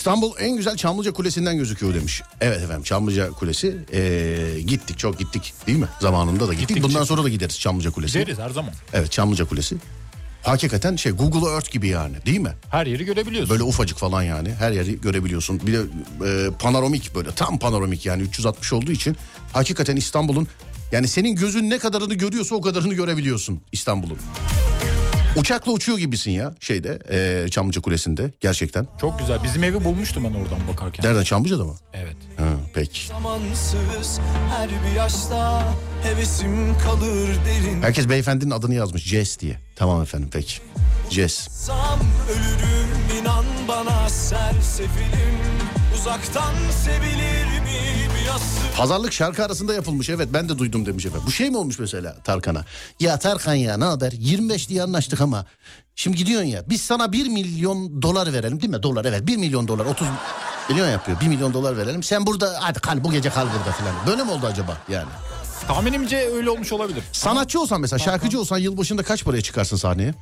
İstanbul en güzel Çamlıca Kulesi'nden gözüküyor demiş. Evet efendim Çamlıca Kulesi. Ee, gittik çok gittik değil mi? Zamanında da gittik. Gittik, Bundan sonra da gideriz Çamlıca Kulesi. Gideriz her zaman. Evet Çamlıca Kulesi. Hakikaten şey Google Earth gibi yani değil mi? Her yeri görebiliyorsun. Böyle ufacık falan yani her yeri görebiliyorsun. Bir de e, panoramik böyle tam panoramik yani 360 olduğu için hakikaten İstanbul'un yani senin gözün ne kadarını görüyorsa o kadarını görebiliyorsun İstanbul'un. Uçakla uçuyor gibisin ya şeyde e, Çamlıca Kulesi'nde gerçekten. Çok güzel. Bizim evi bulmuştum ben oradan bakarken. Nereden Çamlıca'da mı? Evet. Ha, peki. zamansız Her bir yaşta hevesim kalır derin Herkes beyefendinin adını yazmış Jess diye. Tamam efendim peki. Jess. Sam ölürüm inan bana sersefilim Uzaktan sevilir mi bir Pazarlık şarkı arasında yapılmış evet ben de duydum demiş efendim. Bu şey mi olmuş mesela Tarkan'a? Ya Tarkan ya ne haber 25 diye anlaştık ama şimdi gidiyorsun ya biz sana 1 milyon dolar verelim değil mi? Dolar evet 1 milyon dolar 30 milyon yapıyor 1 milyon dolar verelim. Sen burada hadi kal bu gece kal burada falan. Böyle mi oldu acaba yani? Tahminimce öyle olmuş olabilir. Sanatçı olsan mesela şarkıcı olsan yılbaşında kaç paraya çıkarsın sahneye?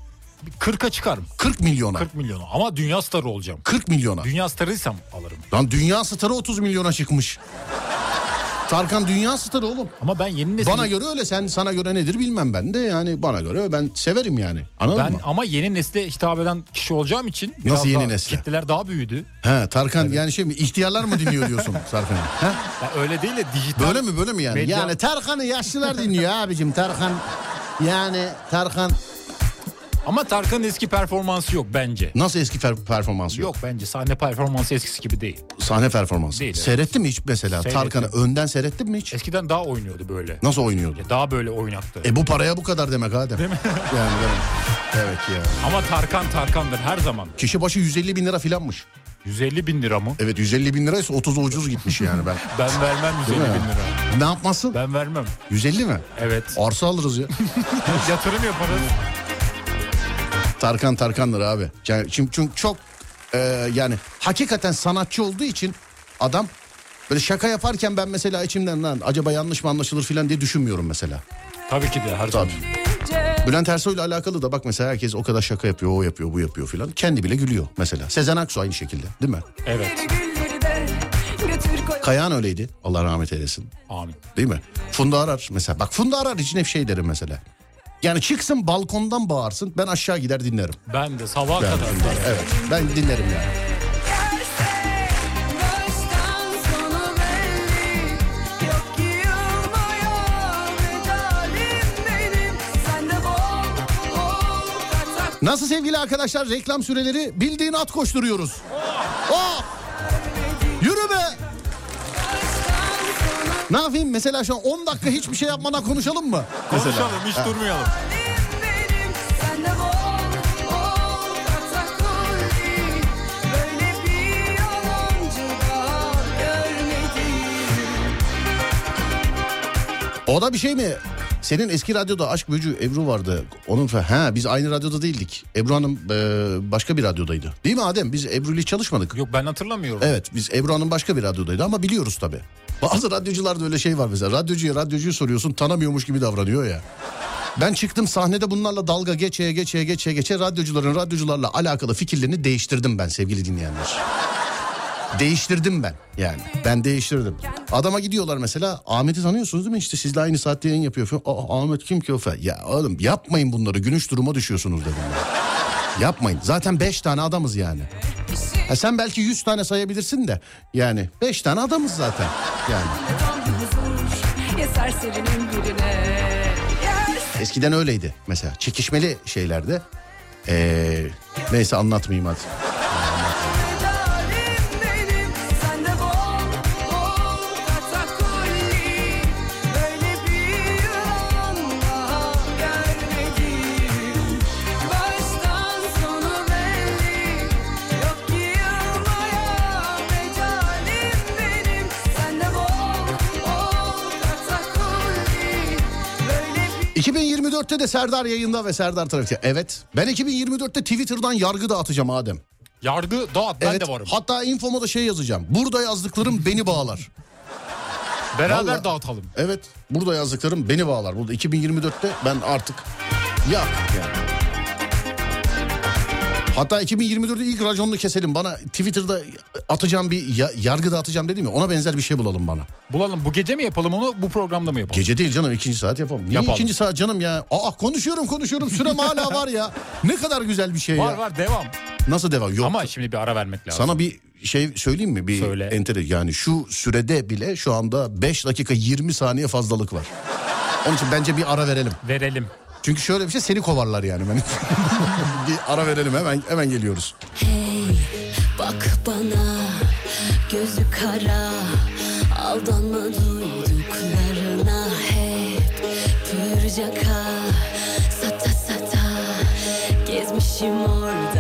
40'a çıkarım. 40 milyona. 40 milyona. Ama dünya starı olacağım. 40 milyona. Dünya starıysam alırım. Lan dünya starı 30 milyona çıkmış. Tarkan dünya starı oğlum. Ama ben yeni nesil... Bana göre öyle sen sana göre nedir bilmem ben de yani bana göre ben severim yani. Anladın ben mı? ama yeni nesle hitap eden kişi olacağım için Nasıl yeni nesle? Kitleler daha büyüdü. He Tarkan yani şey mi ihtiyarlar mı dinliyor diyorsun [laughs] Tarkan'ı? Öyle değil de dijital. Böyle mi böyle mi yani? Medya- Yani Tarkan'ı yaşlılar dinliyor abicim Tarkan. Yani Tarkan Ama Tarkan'ın eski performansı yok bence. nasıl eski per- performansı yok? Yok bence sahne performansı eskisi gibi değil. Sahne performansı. Değil. Seyrettin mi hiç mesela Seyrettim. Tarkan'ı önden seyrettin mi hiç? Eskiden daha oynuyordu böyle. Nasıl oynuyordu? Ya Daha böyle oynaktı. E bu paraya bu kadar demek Adem. Değil mi? [laughs] Yani mi? Evet ya. Ama Tarkan Tarkan'dır her zaman. Kişi başı 150 bin lira filanmış. 150 bin lira mı? Evet 150 bin liraysa 30'u ucuz gitmiş yani ben. [laughs] Ben vermem 150 Değil mi? bin lira. Ne yapmasın? Ben vermem. 150 mi? Evet. Arsa alırız ya. [laughs] Yatırım yaparız. Tarkan Tarkan'dır abi. Yani çünkü, çünkü çok e, yani hakikaten sanatçı olduğu için adam böyle şaka yaparken ben mesela içimden lan acaba yanlış mı anlaşılır filan diye düşünmüyorum mesela. Tabii ki de her zaman. Bülent Ersoy ile alakalı da bak mesela herkes o kadar şaka yapıyor, o yapıyor, bu yapıyor filan. Kendi bile gülüyor mesela. Sezen Aksu aynı şekilde değil mi? Evet. Kayahan öyleydi. Allah rahmet eylesin. Amin. Değil mi? Funda Arar mesela. Bak Funda Arar için hep şey derim mesela. Yani çıksın balkondan bağırsın ben aşağı gider dinlerim. Ben de sabaha Ben, kadar. evet ben dinlerim yani. Nasıl sevgili arkadaşlar reklam süreleri bildiğin at koşturuyoruz. Oh! Yürü be! Ne yapayım mesela şu an 10 dakika hiçbir şey yapmadan konuşalım mı? Mesela. Konuşalım hiç Ha. durmayalım. O da bir şey mi? Senin eski radyoda Aşk Böcü Ebru vardı. Onun fa- ha biz aynı radyoda değildik. Ebru Hanım e, başka bir radyodaydı. Değil mi Adem? Biz Ebru ile çalışmadık. Yok ben hatırlamıyorum. Evet biz Ebru Hanım başka bir radyodaydı ama biliyoruz tabii. Bazı radyocularda öyle şey var mesela. Radyocuya radyocuyu soruyorsun tanımıyormuş gibi davranıyor ya. Ben çıktım sahnede bunlarla dalga geçeye geçeye geçeye geçe radyocuların radyocularla alakalı fikirlerini değiştirdim ben sevgili dinleyenler. Değiştirdim ben yani. Ben değiştirdim. Adama gidiyorlar mesela Ahmet'i tanıyorsunuz değil mi? İşte sizle aynı saatte yayın yapıyor. Aa, Ahmet kim ki o. Ya oğlum yapmayın bunları gülünç duruma düşüyorsunuz dedim ben. Yapmayın. Zaten beş tane adamız yani. Ha sen belki 100 tane sayabilirsin de yani 5 tane adamız zaten yani. Eskiden öyleydi mesela çekişmeli şeylerde. Ee, neyse anlatmayayım hadi. 2024'te de Serdar yayında ve Serdar trafikte. Evet ben 2024'te Twitter'dan yargı dağıtacağım Adem. Yargı dağıt ben evet de varım. hatta infoma da şey yazacağım. Burada yazdıklarım beni bağlar. Beraber Vallahi- dağıtalım. Evet burada yazdıklarım beni bağlar. Burada 2024'te ben artık yak yani. Hatta 2024'te ilk raconunu keselim. Bana Twitter'da atacağım bir ya- yargı dağıtacağım dedim ya. Ona benzer bir şey bulalım bana. Bulalım bu gece mi yapalım onu bu programda mı yapalım? Gece değil canım ikinci saat yapalım. Niye Yapalım. ikinci saat canım ya? Aa konuşuyorum konuşuyorum sürem hala var ya. Ne kadar güzel bir şey Var ya. var devam. Nasıl devam? Yok. Ama şimdi bir ara vermek lazım. Sana bir şey söyleyeyim mi? Bir Söyle. entere yani şu sürede bile şu anda 5 dakika 20 saniye fazlalık var. Onun için bence bir ara verelim. Verelim. Çünkü şöyle bir şey seni kovarlar yani. Ben... [laughs] bir ara verelim hemen hemen geliyoruz. Hey bak bana gözü kara aldanma duyduklarına hep pürcaka sata sata gezmişim orada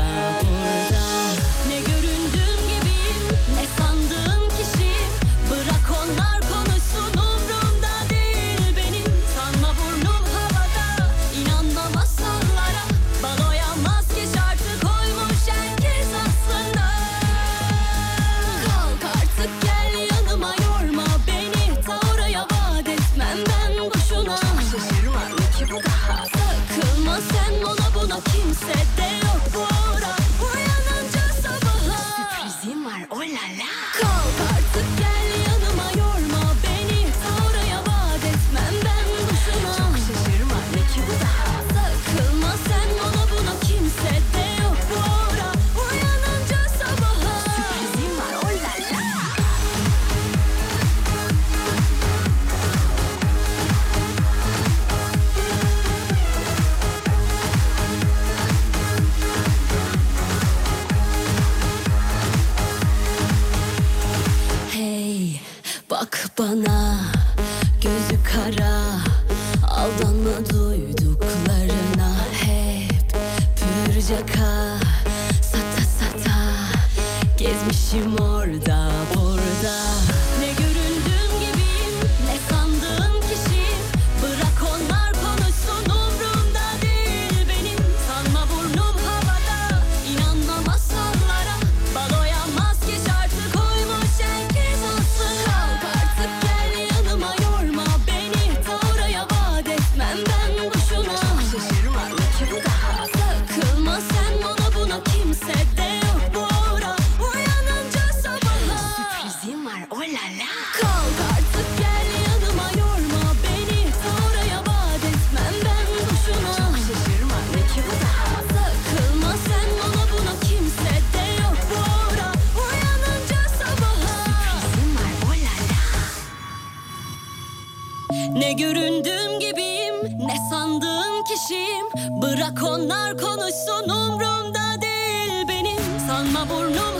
Bak bana gözü kara Aldanma duyduklarına hep Pürcaka ne göründüğüm gibiyim ne sandığım kişiyim. Bırak onlar konuşsun umrumda değil benim. Sanma burnum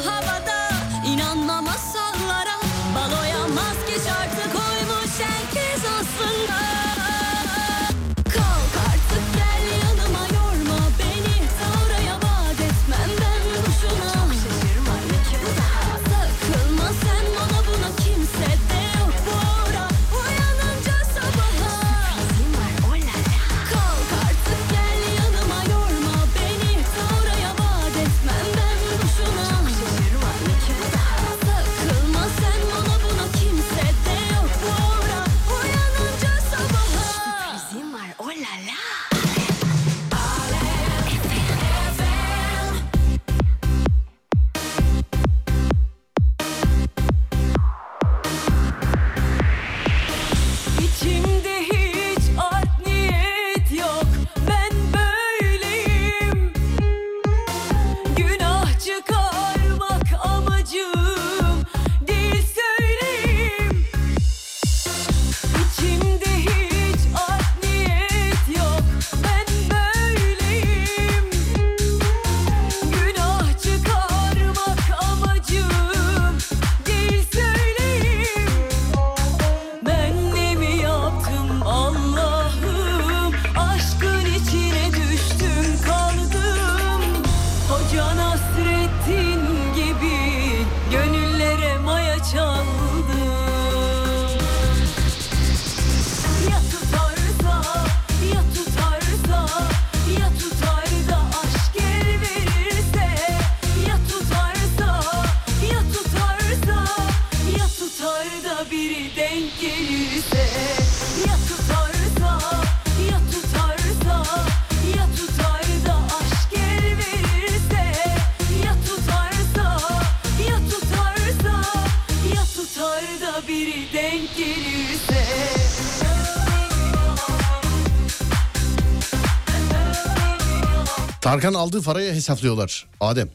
Tarkan aldığı parayı hesaplıyorlar. Adem.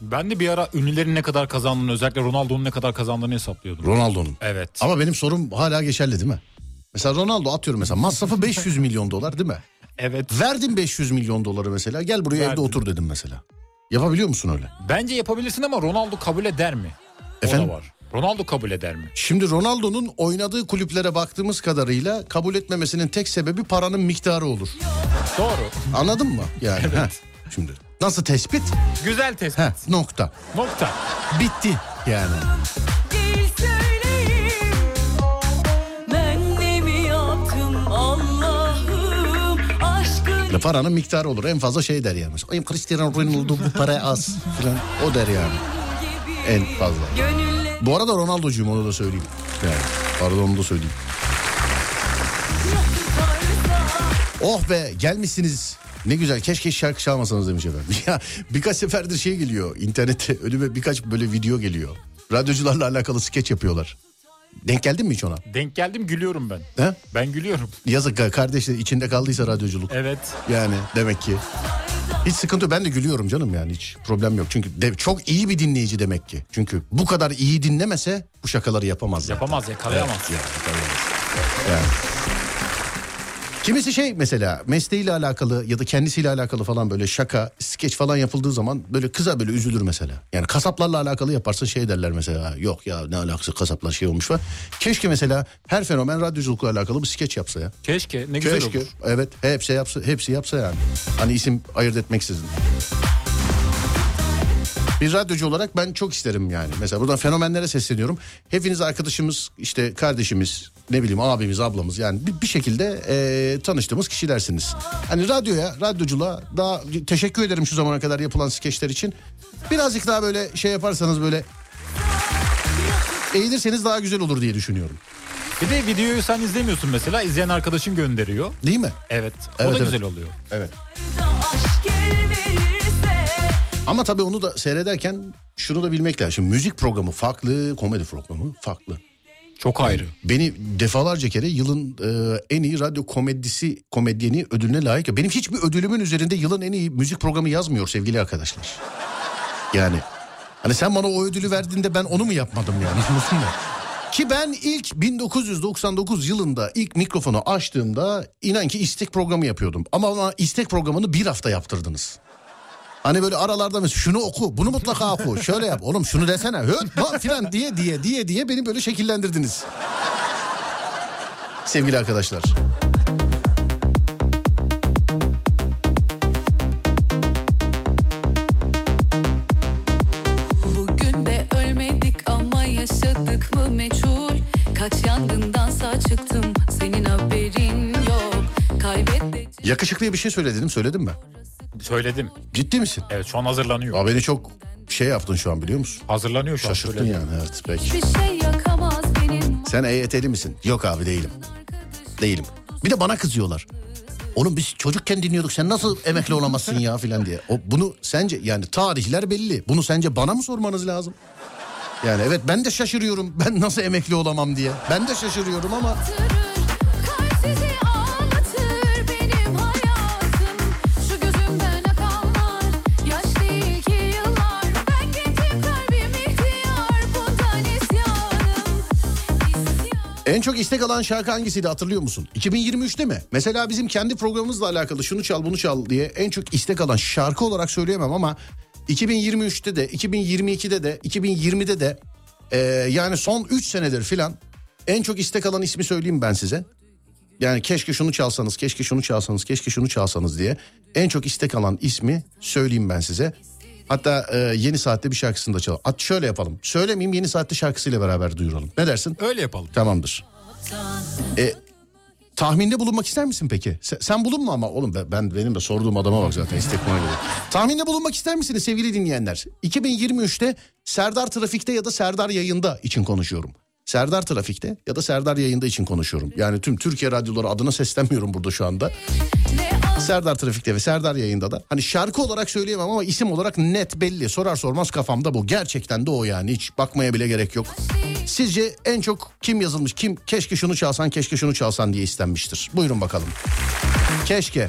Ben de bir ara ünlülerin ne kadar kazandığını özellikle Ronaldo'nun ne kadar kazandığını hesaplıyordum. Ronaldo'nun. Evet. Ama benim sorum hala geçerli değil mi? Mesela Ronaldo atıyorum mesela masrafı 500 milyon dolar değil mi? Evet. Verdim 500 milyon doları mesela gel buraya evde Verdim. otur dedim mesela. Yapabiliyor musun öyle? Bence yapabilirsin ama Ronaldo kabul eder mi? O Efendim? da var. Ronaldo kabul eder mi? Şimdi Ronaldo'nun oynadığı kulüplere baktığımız kadarıyla kabul etmemesinin tek sebebi paranın miktarı olur. Doğru. Anladın mı? Yani heh, şimdi nasıl tespit? Güzel tespit. Heh, nokta. Nokta. Bitti yani. Ve paranın miktarı olur. En fazla şey der yani. "Ay, Cristiano Ronaldo bu para az falan. O der yani. En fazla. gönülle Bu arada Ronaldo'cuyum onu da söyleyeyim. Yani arada onu da söyleyeyim. Oh be gelmişsiniz. Ne güzel keşke şarkı çalmasanız demiş efendim. [laughs] Ya birkaç seferdir şey geliyor internette önüme birkaç böyle video geliyor. Radyocularla alakalı skeç yapıyorlar. Denk geldin mi hiç ona? Denk geldim gülüyorum ben. He? Ben gülüyorum. Yazık ka- kardeşler içinde kaldıysa radyoculuk. Evet. Yani demek ki. Hiç sıkıntı yok. Ben de gülüyorum canım yani hiç problem yok. Çünkü de, çok iyi bir dinleyici demek ki. Çünkü bu kadar iyi dinlemese bu şakaları yapamaz. Yapamaz yakalayamaz. Evet, yani, yakalayamaz. Yani. Kimisi şey mesela mesleğiyle alakalı ya da kendisiyle alakalı falan böyle şaka, skeç falan yapıldığı zaman böyle kıza böyle üzülür mesela. Yani kasaplarla alakalı yaparsa şey derler mesela yok ya ne alakası kasaplar şey olmuş falan. Keşke mesela her fenomen radyoculukla alakalı bir skeç yapsa ya. Keşke ne güzel Keşke olur. evet hepsi yapsa hepsi yapsa yani. Hani isim ayırt etmeksizin. Bir radyocu olarak ben çok isterim yani. Mesela buradan fenomenlere sesleniyorum. Hepiniz arkadaşımız, işte kardeşimiz, ne bileyim abimiz, ablamız yani bir, bir şekilde e, tanıştığımız kişilersiniz. Hani radyoya, radyoculuğa daha teşekkür ederim şu zamana kadar yapılan skeçler için. Birazcık daha böyle şey yaparsanız böyle eğilirseniz daha güzel olur diye düşünüyorum. Bir de videoyu sen izlemiyorsun mesela. izleyen arkadaşın gönderiyor. Değil mi? Evet. O Evet, da evet. güzel oluyor. Evet. Ama tabii onu da seyrederken şunu da bilmek lazım. Şimdi müzik programı farklı, komedi programı farklı. Çok ayrı. Beni defalarca kere yılın e, en iyi radyo komedisi komedyeni ödülüne layık. Benim hiçbir ödülümün üzerinde yılın en iyi müzik programı yazmıyor sevgili arkadaşlar. Yani hani sen bana o ödülü verdiğinde ben onu mu yapmadım yani? [laughs] anladın mı? Ki ben ilk 1999 yılında ilk mikrofonu açtığımda inan ki istek programı yapıyordum. Ama bana istek programını bir hafta yaptırdınız. Hani böyle aralarda mesela şunu oku, bunu mutlaka oku, şöyle yap, oğlum şunu desene, höt filan diye diye diye diye beni böyle şekillendirdiniz. Sevgili arkadaşlar. Yakışıklıya bir şey söyledim, söyledim mi? Söyledim. Ciddi misin? Evet şu an hazırlanıyor. Ya beni çok şey yaptın şu an biliyor musun? Hazırlanıyor şu an. Şaşırttın söyledim. yani evet peki. Şey yakamaz benim Sen EYT'li misin? Yok abi değilim. Değilim. Bir de bana kızıyorlar. Oğlum biz çocukken dinliyorduk sen nasıl emekli olamazsın ya filan diye. O, bunu sence yani tarihler belli. Bunu sence bana mı sormanız lazım? Yani evet ben de şaşırıyorum ben nasıl emekli olamam diye. Ben de şaşırıyorum ama en çok istek alan şarkı hangisiydi hatırlıyor musun? 2023'te mi? Mesela bizim kendi programımızla alakalı şunu çal bunu çal diye en çok istek alan şarkı olarak söyleyemem ama 2023'te de 2022'de de 2020'de de e, yani son 3 senedir filan en çok istek alan ismi söyleyeyim ben size. Yani keşke şunu çalsanız, keşke şunu çalsanız, keşke şunu çalsanız diye en çok istek alan ismi söyleyeyim ben size. Hatta e, yeni saatte bir şarkısını da çalalım. Hatta şöyle yapalım. Söylemeyeyim yeni saatte şarkısıyla beraber duyuralım. Ne dersin? Öyle yapalım. Tamamdır. E, tahminde bulunmak ister misin peki? Sen, sen bulunma ama oğlum ben, ben benim de sorduğum adama bak zaten istek buna göre. Tahminde bulunmak ister misiniz sevgili dinleyenler? 2023'te Serdar Trafik'te ya da Serdar Yayında için konuşuyorum. Serdar Trafik'te ya da Serdar Yayında için konuşuyorum. Yani tüm Türkiye radyoları adına seslenmiyorum burada şu anda. Serdar Trafik'te ve Serdar Yayında da. Hani şarkı olarak söyleyemem ama isim olarak net belli. Sorar sormaz kafamda bu. Gerçekten de o yani. Hiç bakmaya bile gerek yok. Sizce en çok kim yazılmış? Kim keşke şunu çalsan, keşke şunu çalsan diye istenmiştir. Buyurun bakalım. Keşke.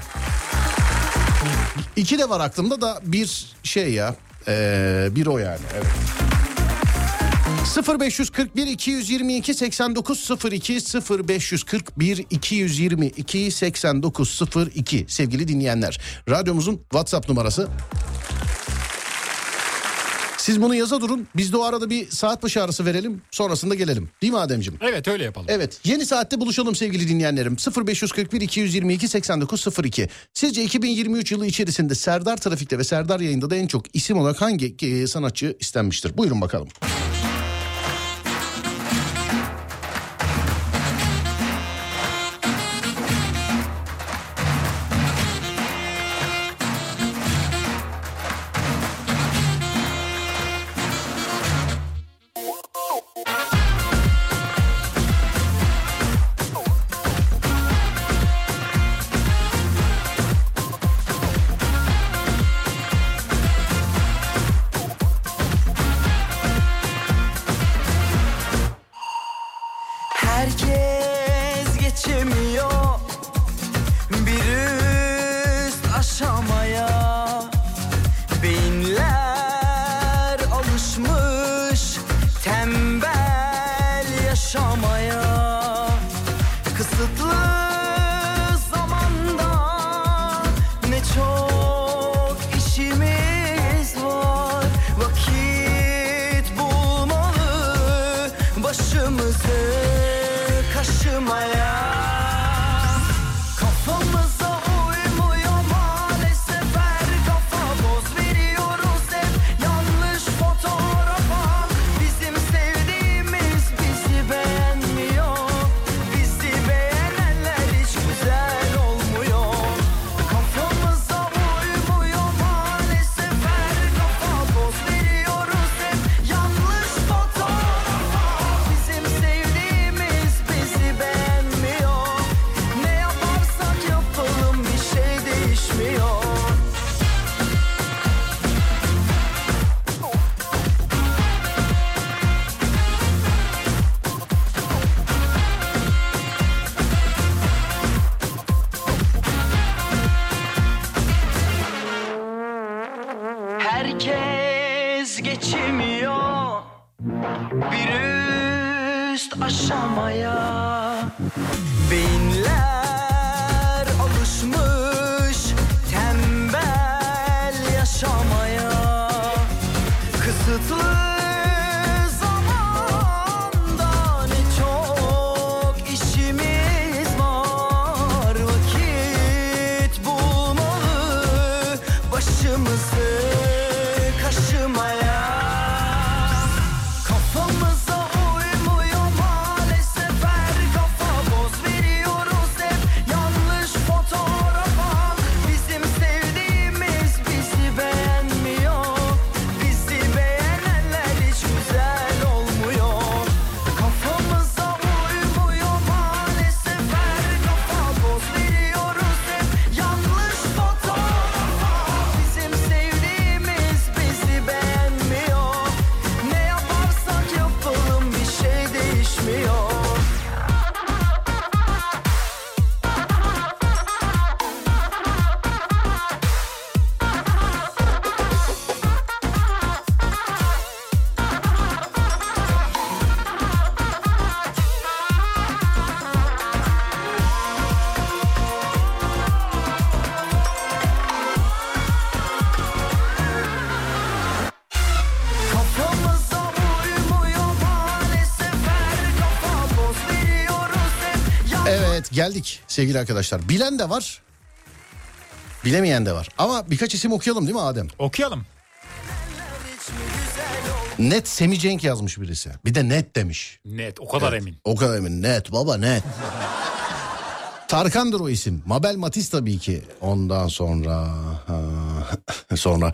İki de var aklımda da bir şey ya. Ee, bir o yani. Evet. 0541 222 8902 0541 222 8902 sevgili dinleyenler. Radyomuzun WhatsApp numarası. Siz bunu yaza durun. Biz de o arada bir saat başı arası verelim. Sonrasında gelelim. Değil mi Ademciğim? Evet öyle yapalım. Evet yeni saatte buluşalım sevgili dinleyenlerim 0541 222 8902 Sizce 2023 yılı içerisinde Serdar Trafik'te ve Serdar Yayında da en çok isim olarak hangi e, sanatçı istenmiştir? Buyurun bakalım. Herkes geçemiyor bir üst aşamaya. Beyinler geldik sevgili arkadaşlar. Bilen de var. Bilemeyen de var. Ama birkaç isim okuyalım değil mi Adem? Okuyalım. Net Semi Cenk yazmış birisi. Bir de net demiş. Net o kadar emin. O kadar emin. Net baba net. Tarkan'dır o isim. Mabel Matiz tabii ki. Ondan sonra... ha, [laughs] sonra...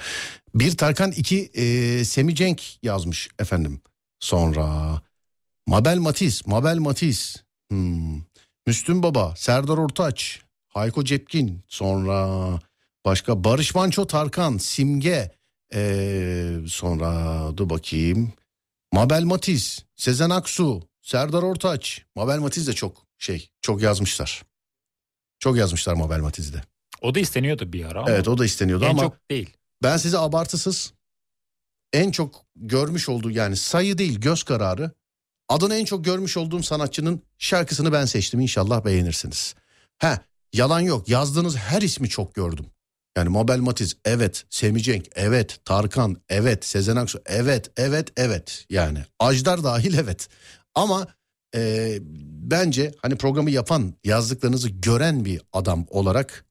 Bir Tarkan iki e, Semi Cenk yazmış efendim. Sonra... Mabel Matiz. Mabel Matiz. Hmm. Müslüm Baba. Serdar Ortaç. Hayko Cepkin. Sonra... Başka Barış Manço Tarkan. Simge. Ee, sonra dur bakayım. Mabel Matiz, Sezen Aksu, Serdar Ortaç. Mabel Matiz de çok şey, çok yazmışlar. Çok yazmışlar Mabel Matiz'de. O da isteniyordu bir ara ama Evet o da isteniyordu en ama çok değil. ben size abartısız en çok görmüş olduğu yani sayı değil göz kararı adını en çok görmüş olduğum sanatçının şarkısını ben seçtim inşallah beğenirsiniz. He yalan yok yazdığınız her ismi çok gördüm. Yani Mabel Matiz evet, Semi Cenk evet, Tarkan evet, Sezen Aksu evet, evet, evet yani. Ajdar dahil evet. Ama e, bence hani programı yapan yazdıklarınızı gören bir adam olarak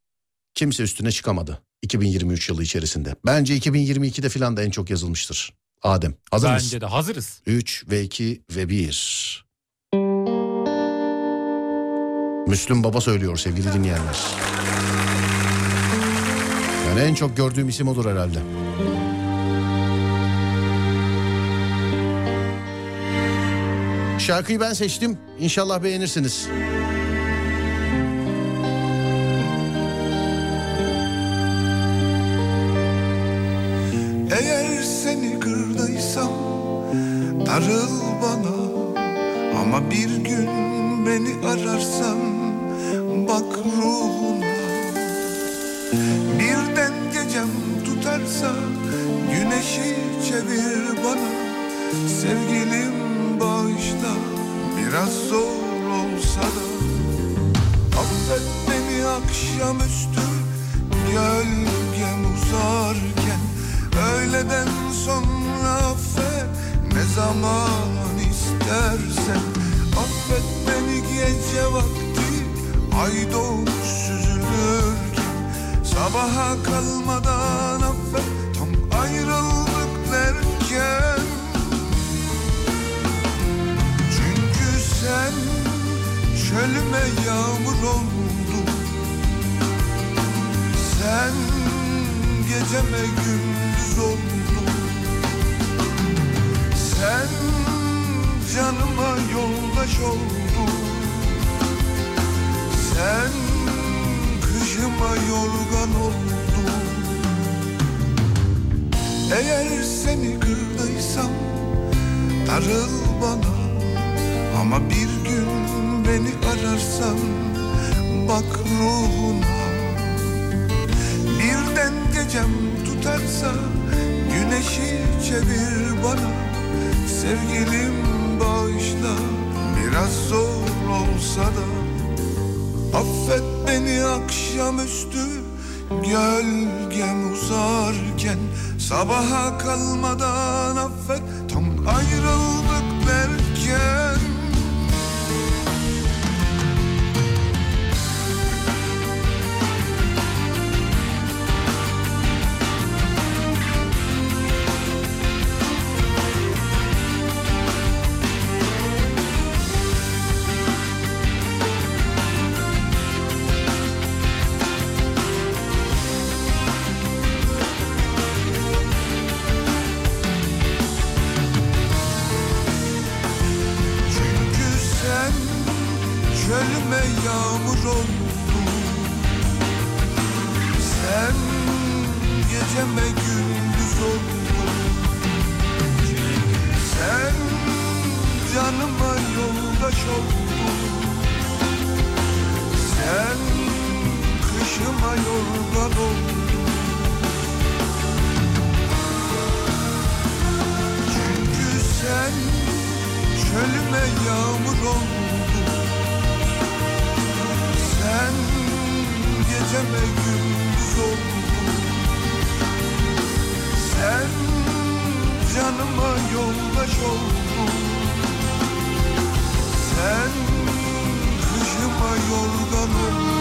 kimse üstüne çıkamadı 2023 yılı içerisinde. Bence 2022'de filan da en çok yazılmıştır. Adem hazır Bence mısın? de hazırız. 3 ve 2 ve 1. Müslüm Baba söylüyor sevgili dinleyenler. Yani en çok gördüğüm isim odur herhalde. Şarkıyı ben seçtim. İnşallah beğenirsiniz. Bak ruhuna Birden gecem tutarsa güneşi çevir bana. Sevgilim bağışla biraz zor olsa da. Affet beni akşamüstü gölgem uzarken. Öğleden sonra affet ne zaman istersen. Affet beni gece vakti Ay doğmuş süzülürken Sabaha kalmadan affet. Tam ayrıldık derken. Çünkü sen çölüme yağmur oldun. Sen geceme gündüz oldun. Sen canıma yoldaş oldun Sen kışıma yorgan oldun. Eğer seni kırdıysam darıl bana. Ama bir gün beni ararsan bak ruhuna. Birden gecem tutarsa güneşi çevir bana. Sevgilim bağışla biraz zor olsa da Affet beni akşamüstü gölgem uzarken Sabaha kalmadan affet oldun Sen kışıma yorgan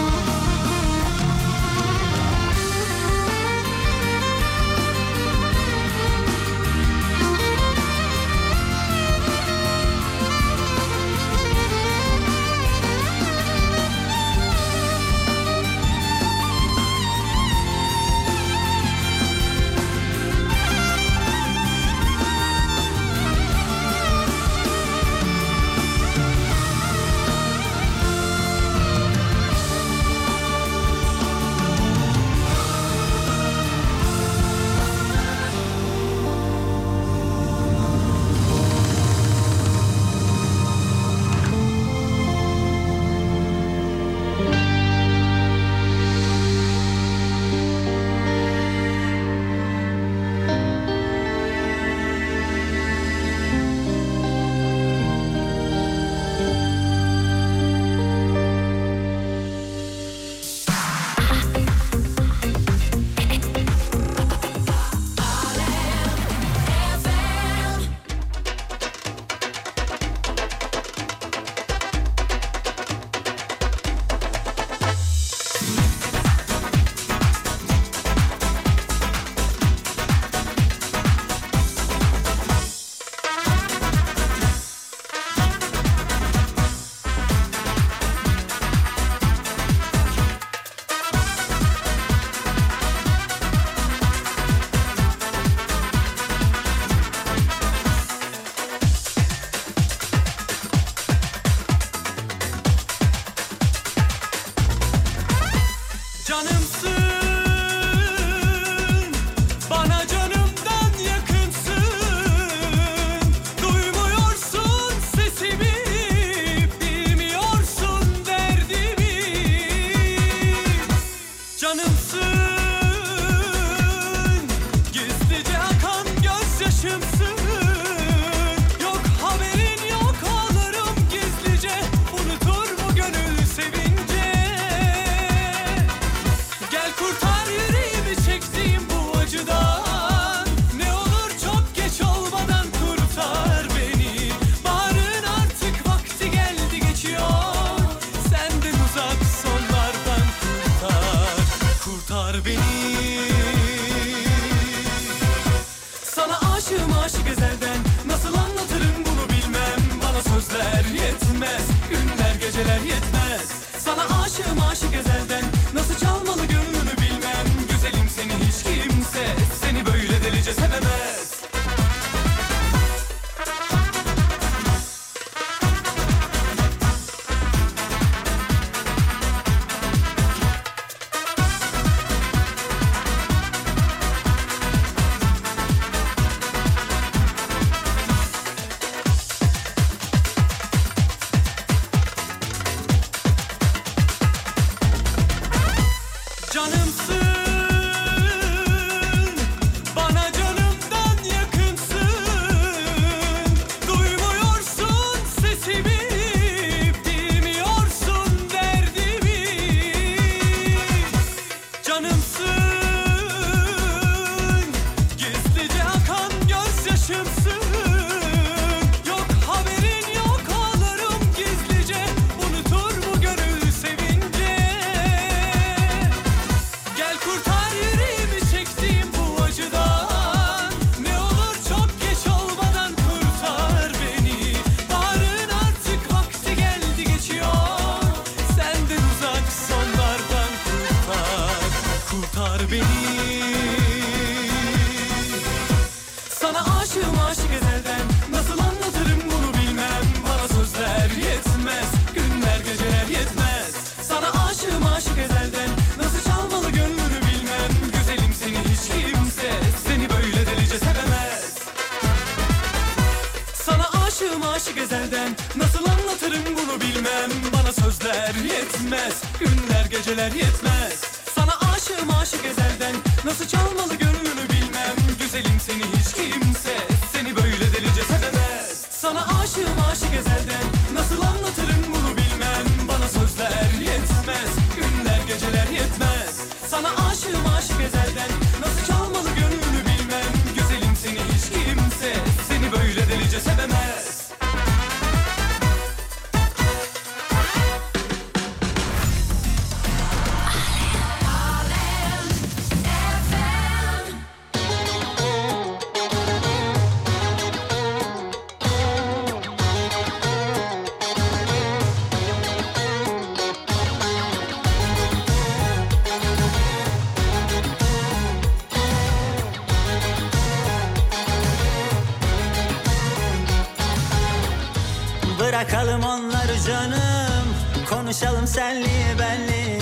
Konuşalım senli benli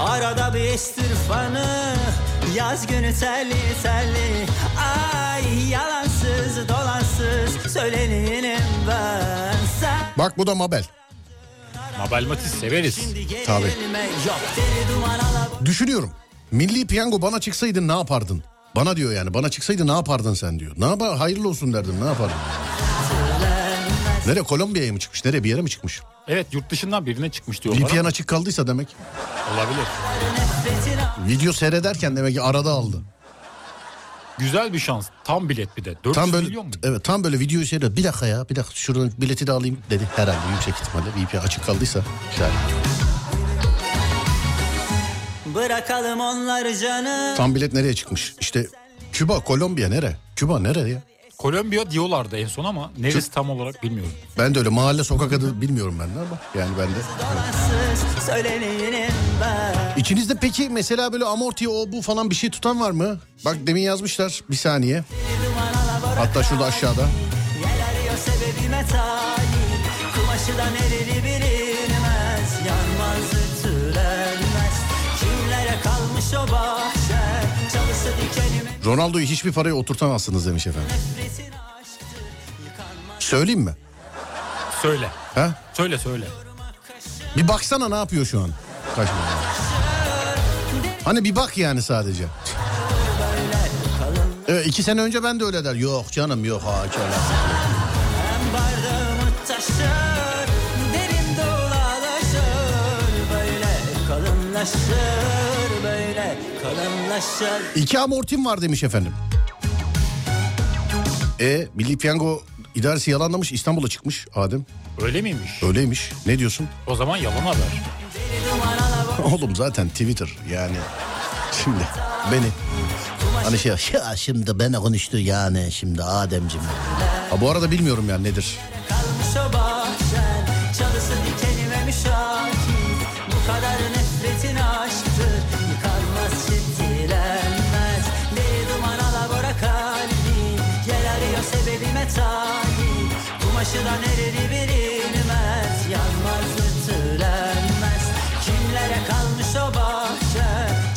Arada bir estir fanı Yaz günü telli telli Ay yalansız dolansız Söyleneyim ben Sen Bak bu da Mabel. Mabel Matiz severiz. Tabii. Düşünüyorum. Milli piyango bana çıksaydın ne yapardın? Bana diyor yani bana çıksaydı ne yapardın sen diyor. Ne yapar hayırlı olsun derdim ne yapardın? Nereye Kolombiya'ya mı çıkmış? Nereye bir yere mi çıkmış? Evet yurt dışından birine çıkmış diyorlar. VPN ama açık kaldıysa demek. Olabilir. Video seyrederken demek ki arada aldı. Güzel bir şans. Tam bilet bir de. 400 Tam böyle milyon mu? evet tam böyle videoyu seyrediyor. Bir dakika ya bir dakika şuradan bileti de alayım dedi herhalde yüksek ihtimalle VPN açık kaldıysa. Güzel. Bırakalım onları canım Tam bilet nereye çıkmış? İşte Küba, Kolombiya nere? Küba nereye ya? Kolombiya diyorlardı en son ama neresi tam olarak bilmiyorum. Ben de öyle mahalle sokak adı bilmiyorum ben de ama yani ben de. İçinizde peki mesela böyle amorti o bu falan bir şey tutan var mı? Bak demin yazmışlar bir saniye. Hatta şurada aşağıda. Kumaşıdan eriri bilinmez Yanmaz ütülenmez Kimlere kalmış o dikenime Ronaldo'yu hiçbir paraya oturtamazsınız demiş efendim. Söyleyeyim mi? Söyle. Ha? Söyle söyle. Bir baksana ne yapıyor şu an. Kaçma. Hani bir bak yani sadece. Evet, iki sene önce ben de öyle der. Yok canım yok ha bardağımı taşır Derin dolaşır Böyle kalınlaşır İki amortim var demiş efendim. E Milli Piyango idaresi yalanlamış İstanbul'a çıkmış Adem. Öyle miymiş? Öyleymiş. Ne diyorsun? O zaman yalan haber. [laughs] Oğlum zaten Twitter yani. Şimdi beni hani şey ya şimdi beni konuştu yani şimdi Ademciğim. Ha bu arada bilmiyorum yani nedir. Kumaşıdan ereri bilinmez Yanmaz ütülenmez Kimlere kalmış o bahçe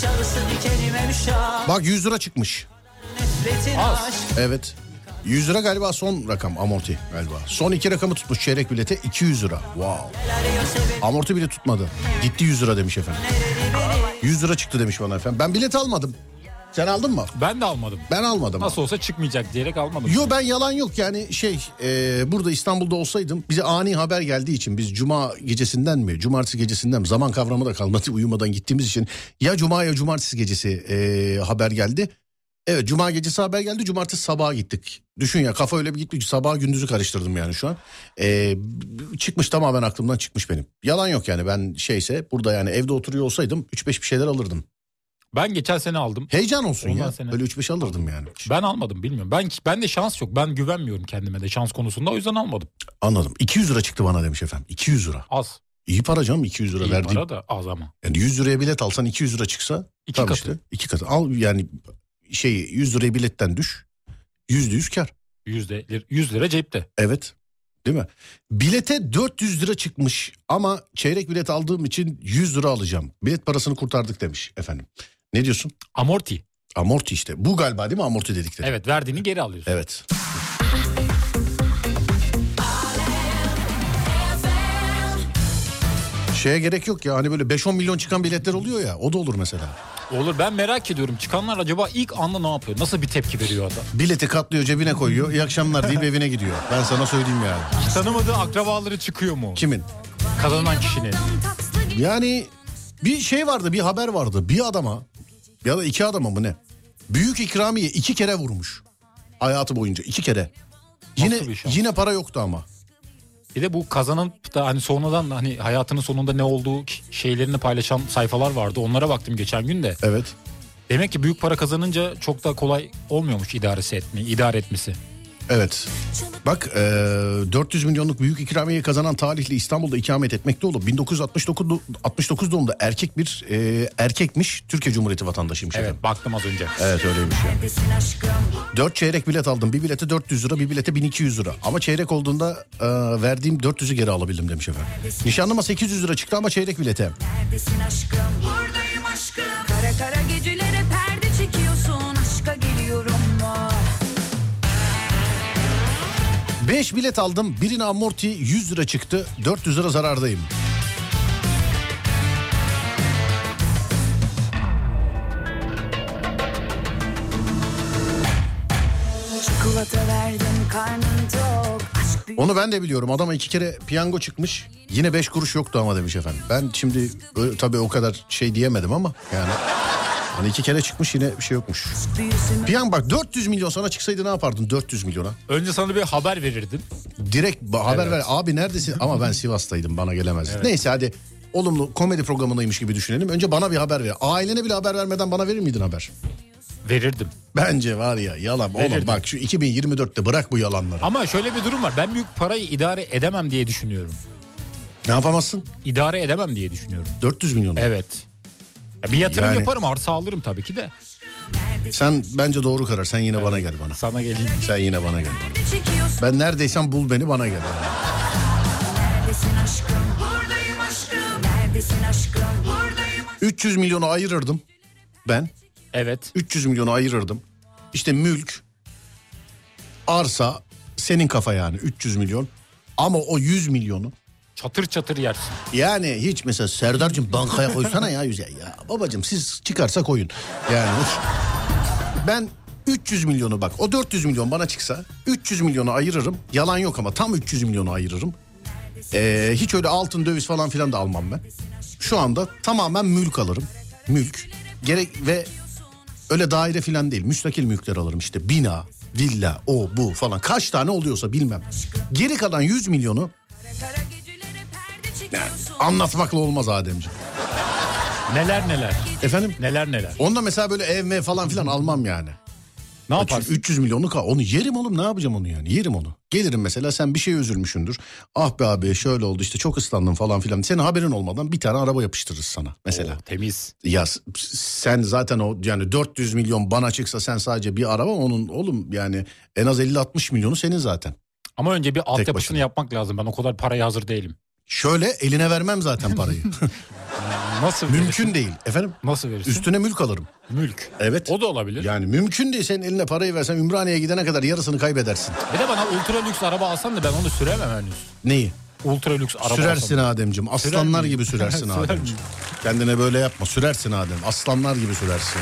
Çalısı dikenime müşahit Bak 100 lira çıkmış. Nefretin Az. aşktır 100 Evet. 100 lira galiba son rakam amorti galiba. Son iki rakamı tutmuş çeyrek bilete 200 lira. Wow. Amorti bile tutmadı. Gitti 100 lira demiş efendim. 100 lira çıktı demiş bana efendim. Ben bilet almadım. Sen aldın mı? Ben de almadım. Ben almadım. Nasıl olsa çıkmayacak diyerek almadım. Yo ben yalan yok yani şey e, burada İstanbul'da olsaydım bize ani haber geldiği için biz cuma gecesinden mi cumartesi gecesinden mi zaman kavramı da kalmadı uyumadan gittiğimiz için ya cuma ya cumartesi gecesi e, haber geldi. Evet cuma gecesi haber geldi cumartesi sabaha gittik. Düşün ya kafa öyle bir gitmiş sabah gündüzü karıştırdım yani şu an. E, çıkmış tamamen aklımdan çıkmış benim. Yalan yok yani ben şeyse burada yani evde oturuyor olsaydım 3-5 bir şeyler alırdım. Ben geçen sene aldım. Heyecan olsun Ondan ya sene- böyle 3-5 alırdım yani. Ben almadım bilmiyorum. Ben ben de şans yok. Ben güvenmiyorum kendime de şans konusunda o yüzden almadım. Anladım 200 lira çıktı bana demiş efendim 200 lira. Az. İyi para canım 200 lira İyi verdiğim. para da az ama. Yani 100 liraya bilet alsan 200 lira çıksa İki tamam katı. işte iki katı. Al yani şey 100 liraya biletten düş. Yüzde yüz kar. Yüzde, 100 lira cepte. Evet. Değil mi? Bilete 400 lira çıkmış ama çeyrek bilet aldığım için 100 lira alacağım. Bilet parasını kurtardık demiş efendim. Ne diyorsun? Amorti. Amorti işte. Bu galiba değil mi amorti dedikleri? Evet verdiğini geri alıyorsun. Evet. Şeye gerek yok ya hani böyle 5-10 milyon çıkan biletler oluyor ya o da olur mesela. Olur ben merak ediyorum çıkanlar acaba ilk anda ne yapıyor? Nasıl bir tepki veriyor adam? Bileti katlıyor cebine koyuyor iyi akşamlar deyip evine gidiyor. Ben sana söyleyeyim yani. Hiç tanımadığı akrabaları çıkıyor mu? Kimin? Kazanan kişinin. Yani bir şey vardı bir haber vardı bir adama ya da iki adama mı ne? Büyük ikramiye iki kere vurmuş. Hayatı boyunca iki kere. Yine şans? yine para yoktu ama. Bir de bu kazanıp da hani sonradan hani hayatının sonunda ne olduğu şeylerini paylaşan sayfalar vardı. Onlara baktım geçen gün de. Evet. Demek ki büyük para kazanınca çok da kolay olmuyormuş idaresi etme, idare etmesi. Evet. Bak e, 400 milyonluk büyük ikramiye kazanan talihli İstanbul'da ikamet etmekte olup 1969 do- 69 doğumlu erkek bir e, erkekmiş Türkiye Cumhuriyeti vatandaşıymış Evet efendim. baktım az önce. Evet öyleymiş ya. 4 çeyrek bilet aldım. Bir bilete 400 lira, bir bilete 1200 lira. Ama çeyrek olduğunda e, verdiğim 400'ü geri alabildim demiş efendim. Nişanlıma 800 lira çıktı ama çeyrek bilete. Neredesin aşkım? Buradayım aşkım. Kara kara gecelere 5 bilet aldım. Birine amorti 100 lira çıktı. 400 lira zarardayım. Onu ben de biliyorum. Adama iki kere piyango çıkmış. Yine 5 kuruş yoktu ama demiş efendim. Ben şimdi tabii o kadar şey diyemedim ama yani. Hani iki kere çıkmış yine bir şey yokmuş. büyüsün. Piyango bak 400 milyon sana çıksaydı ne yapardın 400 milyona? Önce sana bir haber verirdim. Direkt haber Evet. ver. Abi neredesin? Ama ben [laughs] Sivas'taydım bana gelemez. Neyse hadi olumlu komedi programındaymış gibi düşünelim. Önce bana bir haber ver. Ailene bile haber vermeden bana verir miydin haber? Verirdim. Bence var ya yalan. Oğlum Verirdim. bak şu 2024'te bırak bu yalanları. Ama şöyle bir durum var. Ben büyük parayı idare edemem diye düşünüyorum. Ne yapamazsın? İdare edemem diye düşünüyorum. 400 milyon. Evet. Ya bir yatırım Yani- yaparım arsa alırım tabii ki de. Sen bence doğru karar. Sen yine bana gel bana. Sana geleyim. Sen yine bana gel bana. çekiyorsun. Ben neredeysen bul beni bana gel. Neredesin aşkım? Buradayım aşkım. Neredesin aşkım? Buradayım 300 milyonu ayırırdım ben. Evet. 300 milyonu ayırırdım. İşte mülk, arsa senin kafa yani 300 milyon. Ama o 100 milyonu Çatır çatır yersin. yani hiç mesela Serdar'cığım bankaya koysana ya yüze. Ya babacığım siz çıkarsa koyun. Yani [laughs] ben 300 milyonu bak o 400 milyon bana çıksa 300 milyonu ayırırım. Yalan yok ama tam 300 milyonu ayırırım. Ee, hiç öyle altın döviz falan filan da almam ben. Şu anda tamamen mülk alırım. Mülk. Gerek ve öyle daire filan değil. Müstakil mülkler alırım işte bina, villa, o bu falan. Kaç tane oluyorsa bilmem. Geri kalan 100 milyonu çekiyorsun. anlatmakla olmaz Ademciğim. Neler neler. Efendim? Neler neler. Onda mesela böyle ev mev falan filan almam yani. Ne Çünkü yaparsın? 300 milyonluk. Onu yerim oğlum ne yapacağım onu yani yerim onu. Gelirim mesela sen bir şey üzülmüşsündür. Ah be abi şöyle oldu işte çok ıslandım falan filan. Senin haberin olmadan bir tane araba yapıştırırız sana mesela. Oo, temiz. Ya sen zaten o yani 400 milyon bana çıksa sen sadece bir araba onun oğlum yani en az 50-60 milyonu senin zaten. Ama önce bir altyapısını yapmak lazım. Ben o kadar paraya hazır değilim. Şöyle eline vermem zaten parayı. [laughs] Nasıl mümkün verirsin? değil efendim. Nasıl verirsin? Üstüne mülk alırım. Mülk. Evet. O da olabilir. Yani mümkün değil senin eline parayı versen Ümraniye'ye gidene kadar yarısını kaybedersin. Bir de bana ultra lüks araba alsan da ben onu süremem henüz. Neyi? Ultra lüks araba sürersin alsam. Ademciğim. Aslanlar miyim? gibi sürersin [laughs] Sürer Ademciğim. Kendine böyle yapma. Sürersin Adem. Aslanlar gibi sürersin.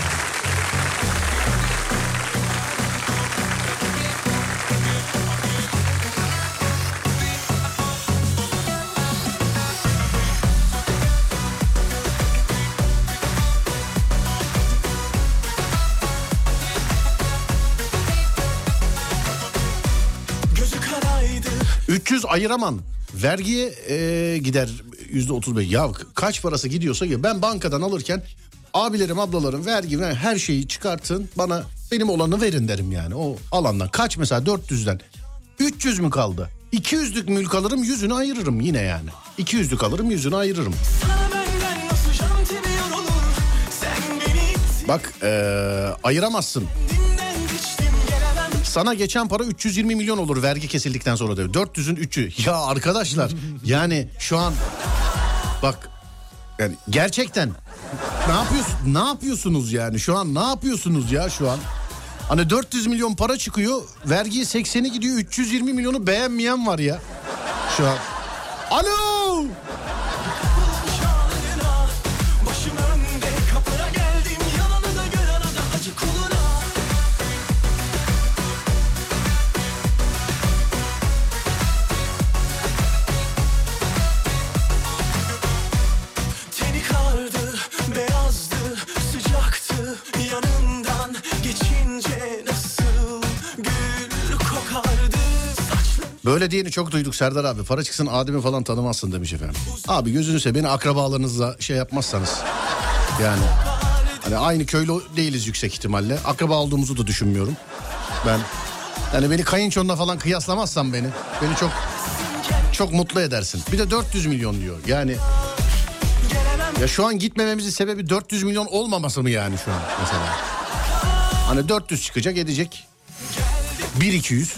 Ayıraman. Vergiye e, gider yüzde 35. Ya kaç parası gidiyorsa ki ben bankadan alırken abilerim ablalarım vergi ver her şeyi çıkartın bana benim olanı verin derim yani o alandan. Kaç mesela 400'den 300 mü kaldı? 200'lük mülk alırım yüzünü ayırırım yine yani. 200'lük alırım yüzünü ayırırım. Bak e, ayıramazsın. Sana geçen para 320 milyon olur vergi kesildikten sonra diyor. 400'ün 3'ü. Ya arkadaşlar [laughs] yani şu an bak yani gerçekten ne yapıyorsun? Ne yapıyorsunuz yani? Şu an ne yapıyorsunuz ya şu an? Hani 400 milyon para çıkıyor. Vergiye 80'i gidiyor. 320 milyonu beğenmeyen var ya. Şu an. Alo! Böyle diyeni çok duyduk Serdar abi. Para çıksın Adem'i falan tanımazsın demiş efendim. Abi gözünü seveyim beni akrabalarınızla şey yapmazsanız. Yani hani aynı köylü değiliz yüksek ihtimalle. Akraba olduğumuzu da düşünmüyorum. Ben yani beni kayınçonla falan kıyaslamazsan beni. Beni çok çok mutlu edersin. Bir de 400 milyon diyor. Yani ya şu an gitmememizin sebebi 400 milyon olmaması mı yani şu an mesela? Hani 400 çıkacak edecek. 1 200.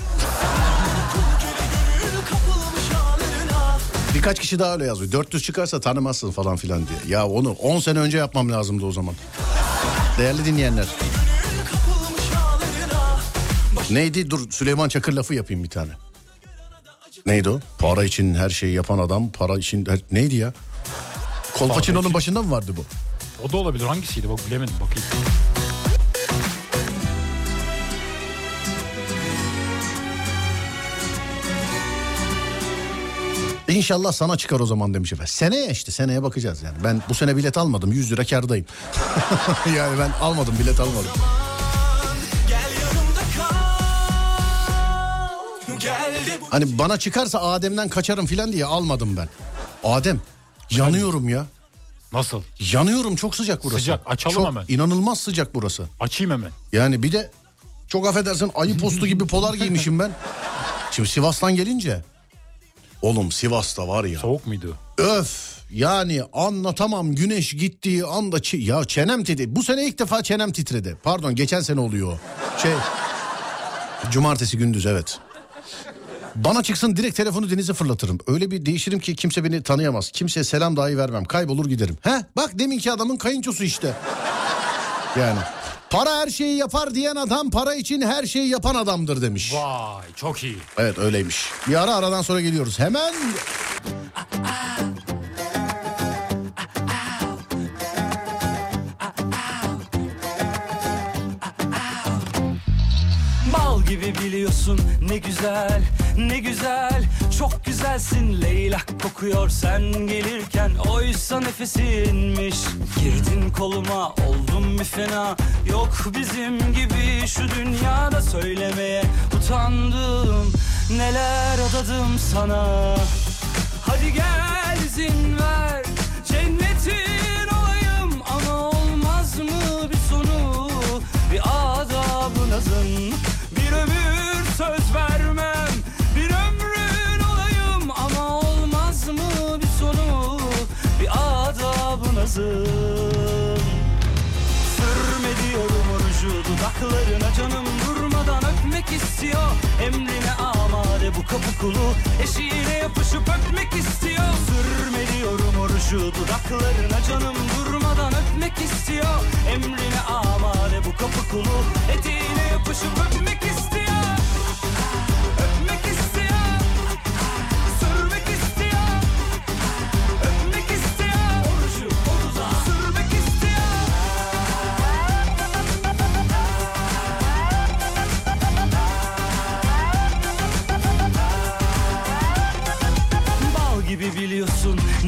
Birkaç kişi daha öyle yazıyor. 400 çıkarsa tanımazsın falan filan diye. Ya onu 10 sene önce yapmam lazımdı o zaman. Değerli dinleyenler. Neydi? Dur Süleyman Çakır lafı yapayım bir tane. Neydi o? Para için her şeyi yapan adam, para için... her- Neydi ya? Kolpaçino'nun başında mı vardı bu? O da olabilir. Hangisiydi? Bak bilemedim. Bakayım. İnşallah sana çıkar o zaman demiş efendim. Seneye işte seneye bakacağız yani. Ben bu sene bilet almadım 100 lira kardayım. [laughs] yani ben almadım bilet almadım. Hani bana çıkarsa Adem'den kaçarım filan diye almadım ben. Adem yanıyorum ya. Nasıl? Yanıyorum çok sıcak burası. Sıcak, açalım çok, hemen. inanılmaz sıcak burası. Açayım hemen. Yani bir de çok affedersin ayı postu gibi polar giymişim ben. [laughs] Şimdi Sivas'tan gelince. Oğlum Sivas'ta var ya. Soğuk muydu? Öf yani anlatamam güneş gittiği anda çi- ya çenem titredi. Bu sene ilk defa çenem titredi. Pardon geçen sene oluyor. Şey cumartesi gündüz evet. Bana çıksın direkt telefonu denize fırlatırım. Öyle bir değişirim ki kimse beni tanıyamaz. Kimseye selam dahi vermem. Kaybolur giderim. He bak deminki adamın kayınçosu işte. Yani para her şeyi yapar diyen adam para için her şeyi yapan adamdır demiş. Vay çok iyi. Evet öyleymiş. Bir ara aradan sonra geliyoruz. Hemen Bal gibi biliyorsun ne güzel ne güzel Çok güzelsin leylak kokuyor. Sen gelirken Oysa nefesinmiş. Girdin koluma oldum bir fena. Yok bizim gibi şu dünyada söylemeye utandım Neler adadım sana. Hadi gel izin ver. Cennetin kulu eşiğine yapışıp öpmek istiyor. Sürme diyorum orucu dudaklarına canım durmadan öpmek istiyor. Emrine amade bu kapı kulu eteğine yapışıp öpmek istiyor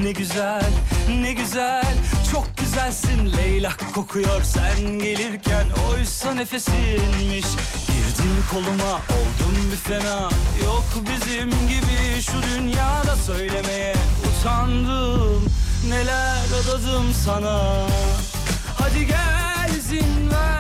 ne güzel ne güzel Çok güzelsin. Leylak kokuyor sen gelirken Oysa nefesinmiş. Girdin koluma oldum bir fena. Yok bizim gibi şu dünyada söylemeye utandım. Neler adadım sana? Hadi gel izin ver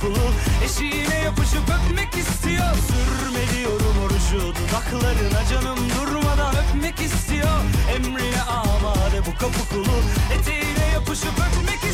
kulu eşiğine yapışıp öpmek istiyor. Sürme diyorum orucu dudaklarına canım durmadan öpmek istiyor. Emrine amade bu kapı kulu eteğine yapışıp öpmek istiyor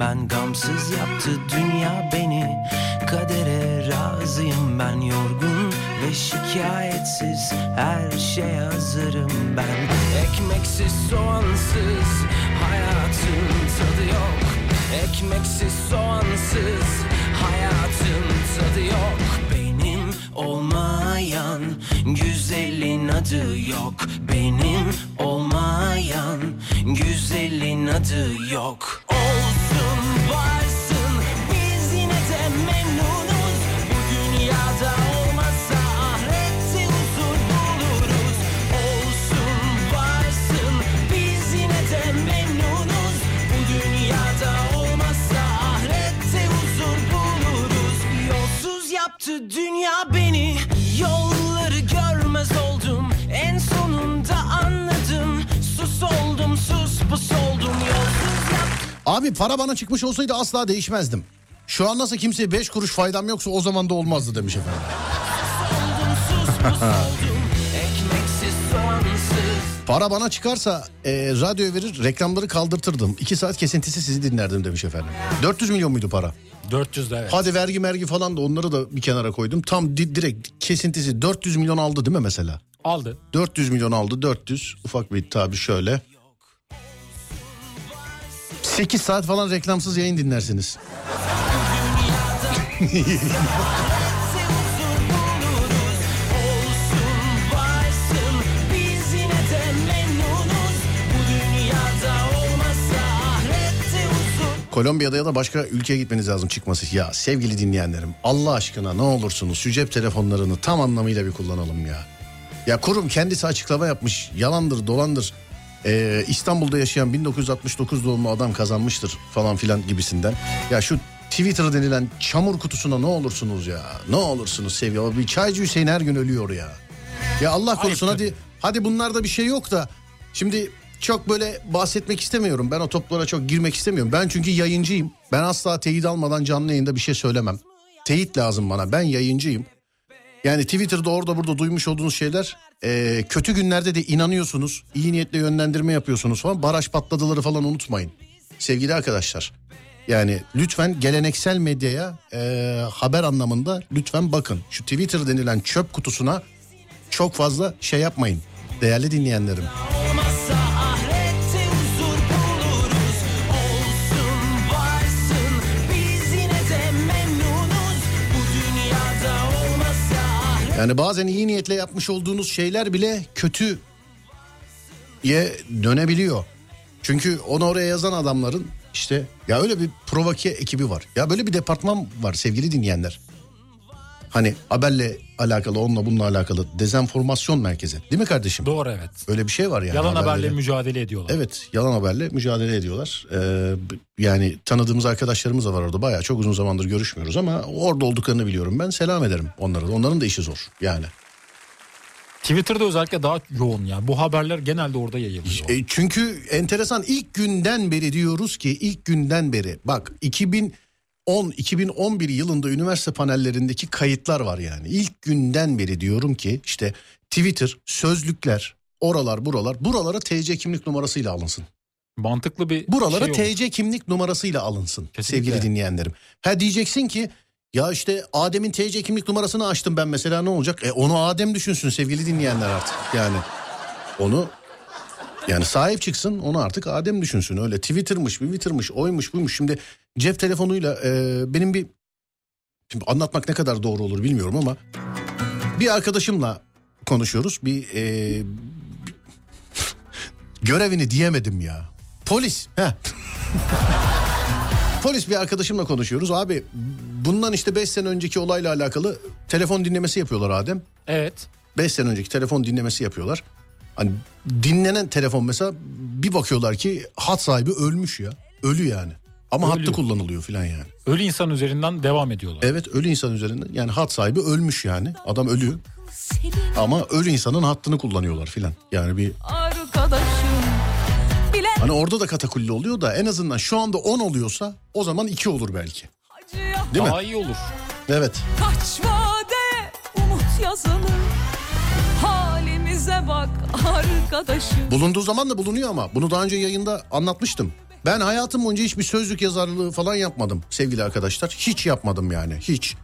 ben gamsız yaptı dünya beni. Kadere razıyım ben yorgun ve şikayetsiz. Her şeye hazırım ben. Ekmeksiz soğansız hayatın tadı yok. Ekmeksiz soğansız hayatın tadı yok. Benim olmayan güzelin adı yok. Benim olmayan güzelin adı yok Abi para bana çıkmış olsaydı asla değişmezdim. Şu an nasıl kimseye 5 kuruş faydam yoksa o zaman da olmazdı demiş efendim. [laughs] Para bana çıkarsa e, radyo verir reklamları kaldırtırdım. 2 saat kesintisi sizi dinlerdim demiş efendim. 400 milyon muydu para? 400 de evet. Hadi vergi mergi falan da onları da bir kenara koydum. Tam di- direkt kesintisi 400 milyon aldı değil mi mesela? Aldı. 400 milyon aldı 400 ufak bir tabi şöyle. 8 saat falan reklamsız yayın dinlersiniz. Kolombiya'da ya da başka ülkeye gitmeniz lazım çıkması. Ya sevgili dinleyenlerim Allah aşkına ne olursunuz şu cep telefonlarını tam anlamıyla bir kullanalım ya. Ya kurum kendisi açıklama yapmış yalandır dolandır. Ee, İstanbul'da yaşayan 1969 doğumlu adam kazanmıştır falan filan gibisinden. Ya şu Twitter denilen çamur kutusuna ne olursunuz ya. Ne olursunuz sevgili. Bir çaycı Hüseyin her gün ölüyor ya. Ya Allah korusun hadi hadi bunlarda bir şey yok da şimdi çok böyle bahsetmek istemiyorum. Ben o toplara çok girmek istemiyorum. Ben çünkü yayıncıyım. Ben asla teyit almadan canlı yayında bir şey söylemem. Teyit lazım bana. Ben yayıncıyım. Yani Twitter'da orada burada duymuş olduğunuz şeyler e, kötü günlerde de inanıyorsunuz. iyi niyetle yönlendirme yapıyorsunuz falan. Baraj patladıları falan unutmayın. Sevgili arkadaşlar. Yani lütfen geleneksel medyaya e, haber anlamında lütfen bakın. Şu Twitter denilen çöp kutusuna çok fazla şey yapmayın. Değerli dinleyenlerim. Yani bazen iyi niyetle yapmış olduğunuz şeyler bile kötüye dönebiliyor. Çünkü onu oraya yazan adamların işte ya öyle bir provoke ekibi var. Ya böyle bir departman var sevgili dinleyenler. Hani haberle alakalı onunla bununla alakalı dezenformasyon merkezi. Değil mi kardeşim? Doğru evet. Öyle bir şey var yani. Yalan haberle haberleri. mücadele ediyorlar. Evet yalan haberle mücadele ediyorlar. Ee, yani tanıdığımız arkadaşlarımız da var orada. Bayağı çok uzun zamandır görüşmüyoruz ama orada olduklarını biliyorum ben. Selam ederim onlara da. Onların da işi zor yani. Twitter'da özellikle daha yoğun ya. Bu haberler genelde orada yayılıyor. E, çünkü enteresan ilk günden beri diyoruz ki ilk günden beri bak 2010 2011 yılında üniversite panellerindeki kayıtlar var yani. İlk günden beri diyorum ki işte Twitter, sözlükler, oralar buralar buralara TC kimlik numarasıyla alınsın. Mantıklı bir Buralara şey olur. TC kimlik numarasıyla alınsın Kesinlikle. sevgili dinleyenlerim. Ha diyeceksin ki ya işte Adem'in TC kimlik numarasını açtım ben mesela ne olacak? E onu Adem düşünsün sevgili dinleyenler artık yani. Onu yani sahip çıksın onu artık Adem düşünsün. Öyle Twitter'mış, Twitter'mış, oymuş, buymuş. Şimdi cep telefonuyla e, benim bir şimdi anlatmak ne kadar doğru olur bilmiyorum ama bir arkadaşımla konuşuyoruz. Bir e, görevini diyemedim ya. Polis. Heh. [laughs] Polis bir arkadaşımla konuşuyoruz. Abi bundan işte 5 sene önceki olayla alakalı telefon dinlemesi yapıyorlar Adem. Evet. 5 sene önceki telefon dinlemesi yapıyorlar. Hani dinlenen telefon mesela bir bakıyorlar ki hat sahibi ölmüş ya. Ölü yani. Ama Ölü. hattı kullanılıyor filan yani. Ölü insan üzerinden devam ediyorlar. Evet ölü insan üzerinden yani hat sahibi ölmüş yani. Adam ölü. Ama ölü insanın hattını kullanıyorlar filan. Yani bir hani orada da katakulli oluyor da en azından şu anda 10 oluyorsa o zaman 2 olur belki. Değil mi? Daha iyi olur. Evet. kaç vade umut yazılı Halimiz bize bak arkadaşım Bulunduğu zaman da bulunuyor ama bunu daha önce yayında anlatmıştım. Ben hayatım boyunca hiçbir sözlük yazarlığı falan yapmadım sevgili arkadaşlar. Hiç yapmadım yani hiç.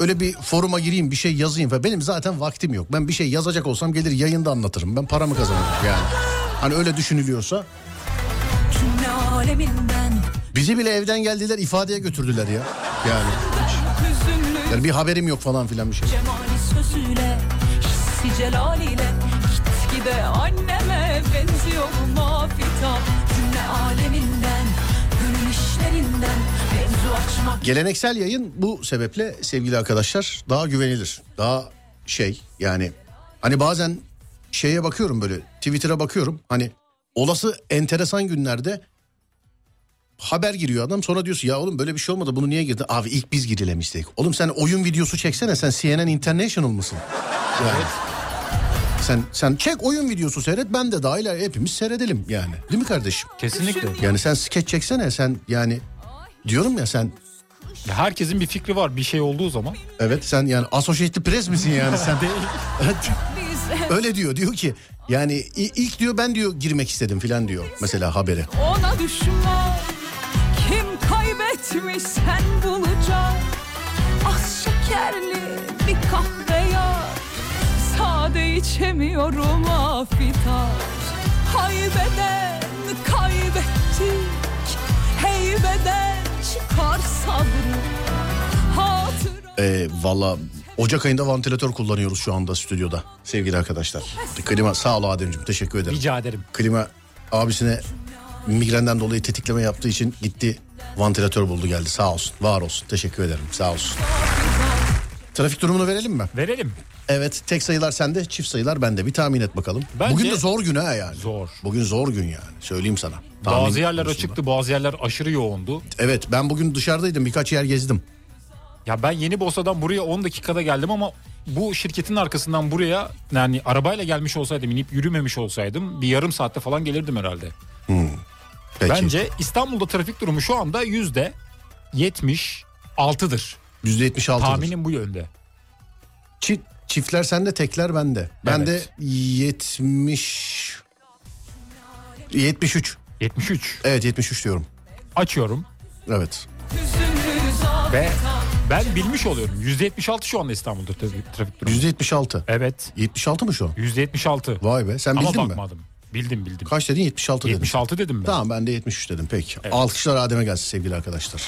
Öyle bir foruma gireyim bir şey yazayım falan. Benim zaten vaktim yok. Ben bir şey yazacak olsam gelir yayında anlatırım. Ben paramı kazanırım yani. Hani öyle düşünülüyorsa. Bizi bile evden geldiler ifadeye götürdüler ya. Yani. Yani bir haberim yok falan filan bir şey. Cemali sözüyle hissi celaliyle Gitgide anneme benziyorum afita Cümle aleminden Gönül işlerinden Mevzu açmak Geleneksel yayın bu sebeple sevgili arkadaşlar daha güvenilir. Daha şey yani hani bazen şeye bakıyorum böyle Twitter'a bakıyorum hani olası enteresan günlerde haber giriyor adam sonra diyorsun ya oğlum böyle bir şey olmadı bunu niye girdi? Abi ilk biz girilemiştik. Oğlum sen oyun videosu çeksene sen CNN International mısın? Yani. Sen sen çek oyun videosu seyret ben de dahil hepimiz seyredelim yani. Değil mi kardeşim? Kesinlikle. Yani sen skeç çeksene sen yani diyorum ya sen Ya herkesin bir fikri var bir şey olduğu zaman. Evet sen yani Associated Press misin yani sen? [laughs] [laughs] Öyle diyor diyor ki yani ilk diyor ben diyor girmek istedim filan diyor mesela habere. Ona düşman Kim kaybetmiş sen bulacak Az şekerli bir Sade içemiyorum afita Haybeden kaybettik Heybeden çıkar sabrı Hatır Ee, Valla Ocak ayında vantilatör kullanıyoruz şu anda stüdyoda sevgili arkadaşlar. Klima sağ ol Ademciğim teşekkür ederim. Rica ederim. Klima abisine migrenden dolayı tetikleme yaptığı için gitti vantilatör buldu geldi sağ olsun var olsun teşekkür ederim sağ olsun. Trafik durumunu verelim mi? Verelim. Evet tek sayılar sende çift sayılar bende bir tahmin et bakalım. Bence- Bugün de zor gün ha yani. Zor. Bugün zor gün yani söyleyeyim sana. Tahmin bazı yerler konusunda. açıktı bazı yerler aşırı yoğundu. Evet ben bugün dışarıdaydım birkaç yer gezdim. Ya ben Yeni Bosna'dan buraya 10 dakikada geldim ama bu şirketin arkasından buraya yani arabayla gelmiş olsaydım inip yürümemiş olsaydım bir yarım saatte falan gelirdim herhalde. Peki. Bence İstanbul'da trafik durumu şu anda yüzde 76'dır. Yüzde 76. Tahminim bu yönde. Çift, çiftler sende tekler bende. Ben Evet. de 70 73. 73. Evet 73 diyorum. Açıyorum Evet. ve ben bilmiş oluyorum. Yüzde 76 şu anda İstanbul'da trafik, trafik durumu. Yüzde 76. Evet. 76 mı şu an? Yüzde 76. Vay be sen Ama bildin mi? bakmadım. Bildim bildim. Kaç dedin 76 dedin. 76 dedim ben. Tamam ben de 73 dedim peki. Alkışlar Adem'e gelsin sevgili arkadaşlar.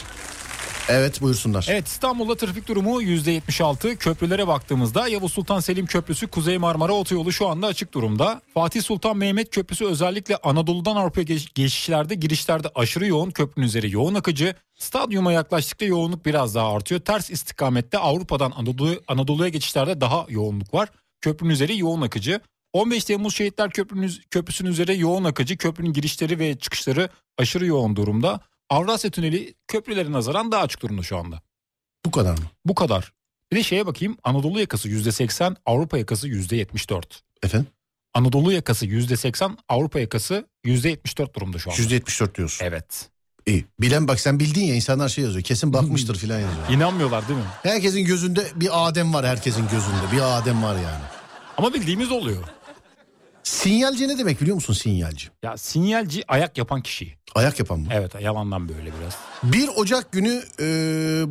Evet buyursunlar. Evet İstanbul'da trafik durumu %76. Köprülere baktığımızda Yavuz Sultan Selim Köprüsü Kuzey Marmara Otoyolu şu anda açık durumda. Fatih Sultan Mehmet Köprüsü özellikle Anadolu'dan Avrupa'ya geç- geçişlerde girişlerde aşırı yoğun köprünün üzeri yoğun akıcı. Stadyuma yaklaştıkça yoğunluk biraz daha artıyor. Ters istikamette Avrupa'dan Anadolu, Anadolu'ya geçişlerde daha yoğunluk var. Köprünün üzeri yoğun akıcı. 15 Temmuz Şehitler Köprünün, Köprüsü'nün üzeri yoğun akıcı. Köprünün girişleri ve çıkışları aşırı yoğun durumda. Avrasya Tüneli köprülere nazaran daha açık durumda şu anda. Bu kadar mı? Bu kadar. Bir de şeye bakayım Anadolu yakası %80 Avrupa yakası %74. Efendim? Anadolu yakası %80 Avrupa yakası %74 durumda şu anda. %74 diyorsun. Evet. İyi. Bilen bak sen bildin ya insanlar şey yazıyor. Kesin bakmıştır filan yazıyor. İnanmıyorlar değil mi? Herkesin gözünde bir Adem var herkesin gözünde. Bir Adem var yani. Ama bildiğimiz oluyor. Sinyalci ne demek biliyor musun sinyalci? Ya sinyalci ayak yapan kişi. Ayak yapan mı? Evet yalandan böyle biraz. 1 Ocak günü e,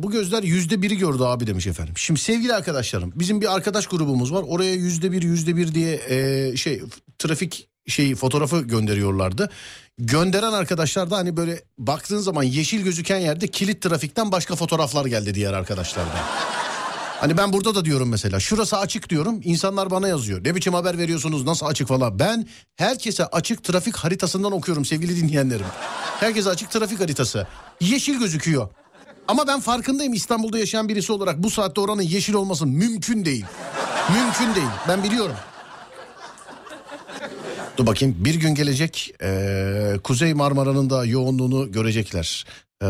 bu gözler yüzde biri gördü abi demiş efendim. Şimdi sevgili arkadaşlarım bizim bir arkadaş grubumuz var. Oraya yüzde bir yüzde bir diye e, şey trafik şeyi fotoğrafı gönderiyorlardı. Gönderen arkadaşlar da hani böyle baktığın zaman yeşil gözüken yerde kilit trafikten başka fotoğraflar geldi diğer arkadaşlardan. Hani ben burada da diyorum mesela şurası açık diyorum insanlar bana yazıyor. Ne biçim haber veriyorsunuz nasıl açık falan. Ben herkese açık trafik haritasından okuyorum sevgili dinleyenlerim. Herkese açık trafik haritası. Yeşil gözüküyor. Ama ben farkındayım İstanbul'da yaşayan birisi olarak bu saatte oranın yeşil olması mümkün değil. Mümkün değil ben biliyorum. Dur bakayım bir gün gelecek eee, Kuzey Marmara'nın da yoğunluğunu görecekler. Eee,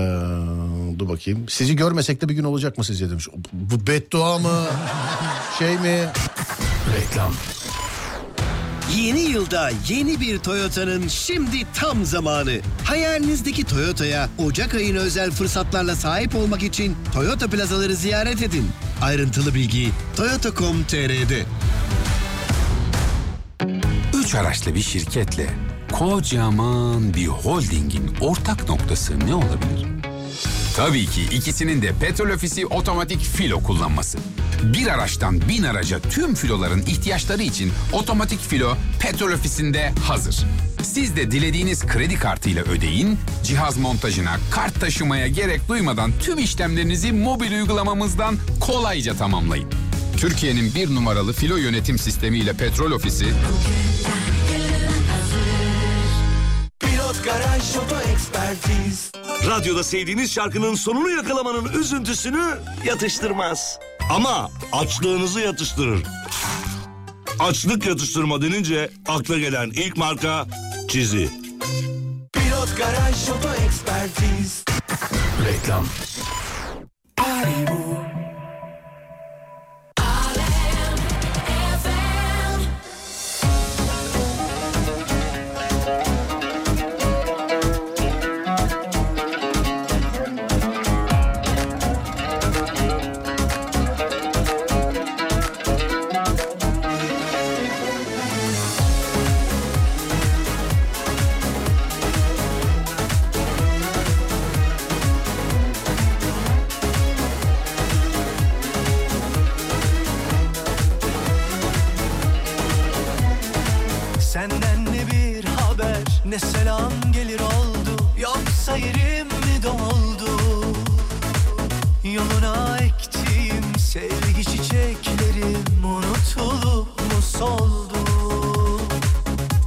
dur bakayım sizi görmesek de bir gün olacak mı sizce demiş. Bu beddua mı [laughs] şey mi? Reklam. Yeni yılda yeni bir Toyota'nın şimdi tam zamanı. Hayalinizdeki Toyota'ya Ocak ayına özel fırsatlarla sahip olmak için Toyota plazaları ziyaret edin. Ayrıntılı bilgi toyota.com.tr'de. üç araçlı bir şirketle kocaman bir holdingin ortak noktası ne olabilir? Tabii ki ikisinin de petrol ofisi otomatik filo kullanması. Bir araçtan bin araca tüm filoların ihtiyaçları için otomatik filo petrol ofisinde hazır. Siz de dilediğiniz kredi kartıyla ödeyin, cihaz montajına, kart taşımaya gerek duymadan tüm işlemlerinizi mobil uygulamamızdan kolayca tamamlayın. Türkiye'nin bir numaralı filo yönetim sistemiyle petrol ofisi Pilot Garaj Oto Ekspertiz. Radyoda sevdiğiniz şarkının sonunu yakalamanın üzüntüsünü yatıştırmaz. Ama açlığınızı yatıştırır. Açlık yatıştırma denince akla gelen ilk marka Çizi. Pilot Garaj Oto Ekspertiz. Reklam. Senden Yoksa yerim mi doldu? Yoluna ektiğim sevgi çiçeklerim Unutulup mu soldu?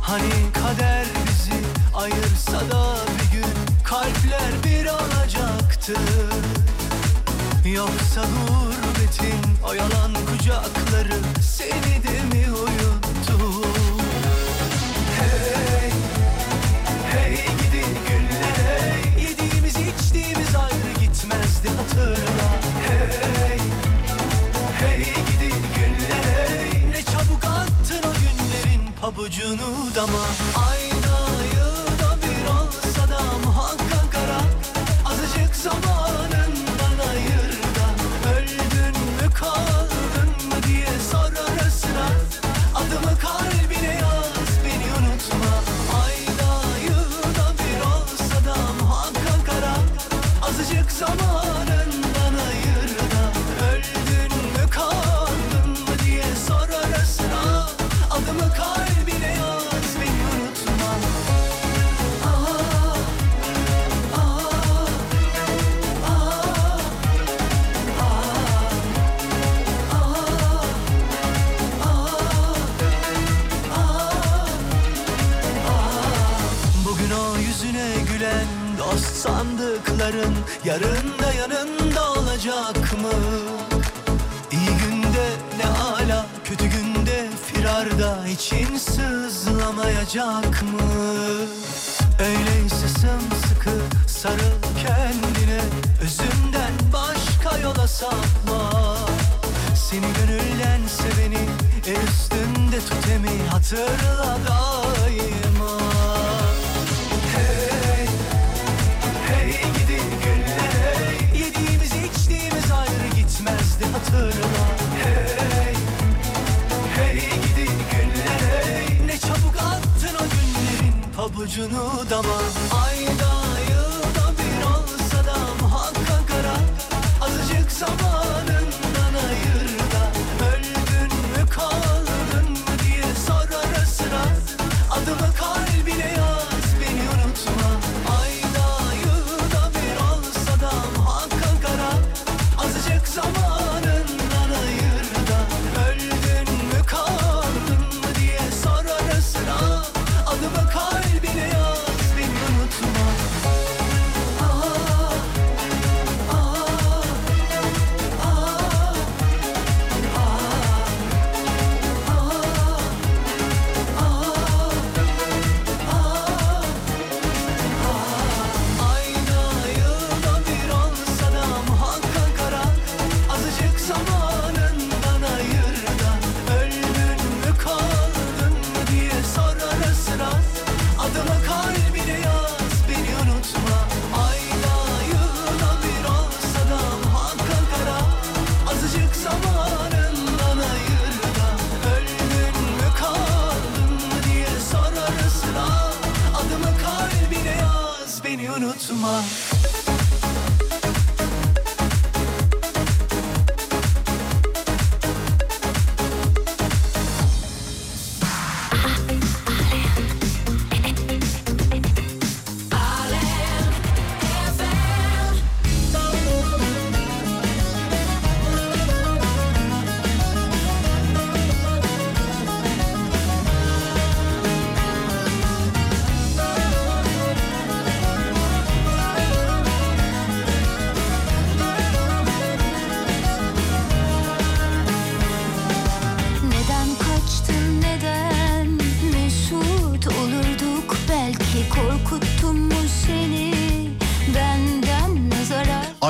Hani kader bizi ayırsa da bir gün Kalpler bir olacaktı. Yoksa gurbetin o yalan kucakları Seni de mi uyuttu pabucunu dama Ayda yılda bir olsa da muhakkak ara. Azıcık zamanından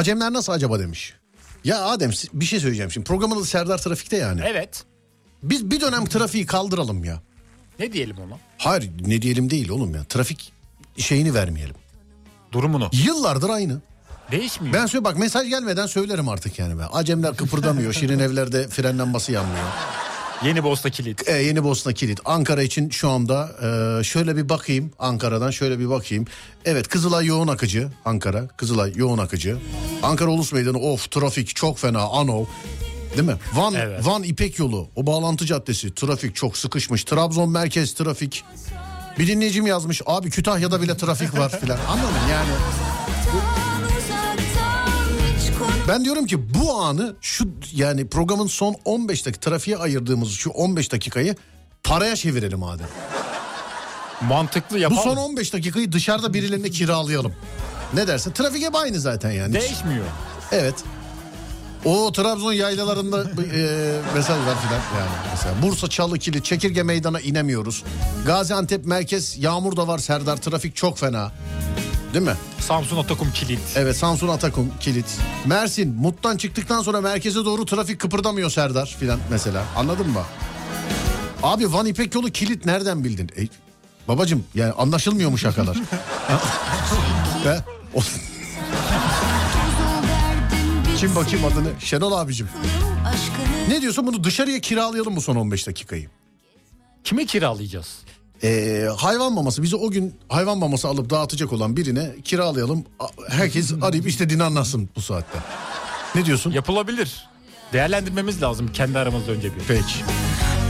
Acemler nasıl acaba demiş. Ya Adem bir şey söyleyeceğim şimdi. Programın adı Serdar Trafik'te yani. Evet. Biz bir dönem trafiği kaldıralım ya. Ne diyelim ona? Hayır ne diyelim değil oğlum ya. Trafik şeyini vermeyelim. Durumunu. Yıllardır aynı. Değişmiyor. Ben söyle bak mesaj gelmeden söylerim artık yani ben. Acemler kıpırdamıyor. Şirin evlerde fren lambası yanmıyor. Yeni Bosna kilit. E, yeni Bosna kilit. Ankara için şu anda e, şöyle bir bakayım. Ankara'dan şöyle bir bakayım. Evet Kızılay yoğun akıcı. Ankara. Kızılay yoğun akıcı. Ankara Ulus Meydanı of trafik çok fena. Ano. Değil mi? Van, Van İpek yolu. O bağlantı caddesi. Trafik çok sıkışmış. Trabzon merkez trafik. Bir dinleyicim yazmış. Abi Kütahya'da bile trafik var filan. Anladın yani? Ben diyorum ki bu anı şu yani programın son 15 dakika trafiğe ayırdığımız şu 15 dakikayı paraya çevirelim madem. Mantıklı Bu yapalım. son 15 dakikayı dışarıda birilerine kiralayalım. Ne dersin? Trafik hep aynı zaten yani. Değişmiyor. Evet. O Trabzon yaylalarında e, mesaj var filan yani mesela. Bursa Çalı Kilit Çekirge Meydan'a inemiyoruz. Gaziantep merkez yağmur da var Serdar trafik çok fena. Değil mi? Samsun Atakum kilit. Evet Samsun Atakum kilit. Mersin Mut'tan çıktıktan sonra merkeze doğru trafik kıpırdamıyor Serdar filan mesela. Anladın mı? Abi Van İpek yolu kilit nereden bildin? E, babacım yani anlaşılmıyor mu şakalar? [laughs] O- Kim bakayım adını? Şenol abicim. Ne diyorsun bunu dışarıya kiralayalım mı son 15 dakikayı? Kime kiralayacağız? Ee, hayvan maması bizi o gün hayvan maması alıp dağıtacak olan birine kiralayalım. Herkes [laughs] arayıp istediğini anlatsın bu saatte. Ne diyorsun? Yapılabilir. Değerlendirmemiz lazım kendi aramızda önce bir. Peki.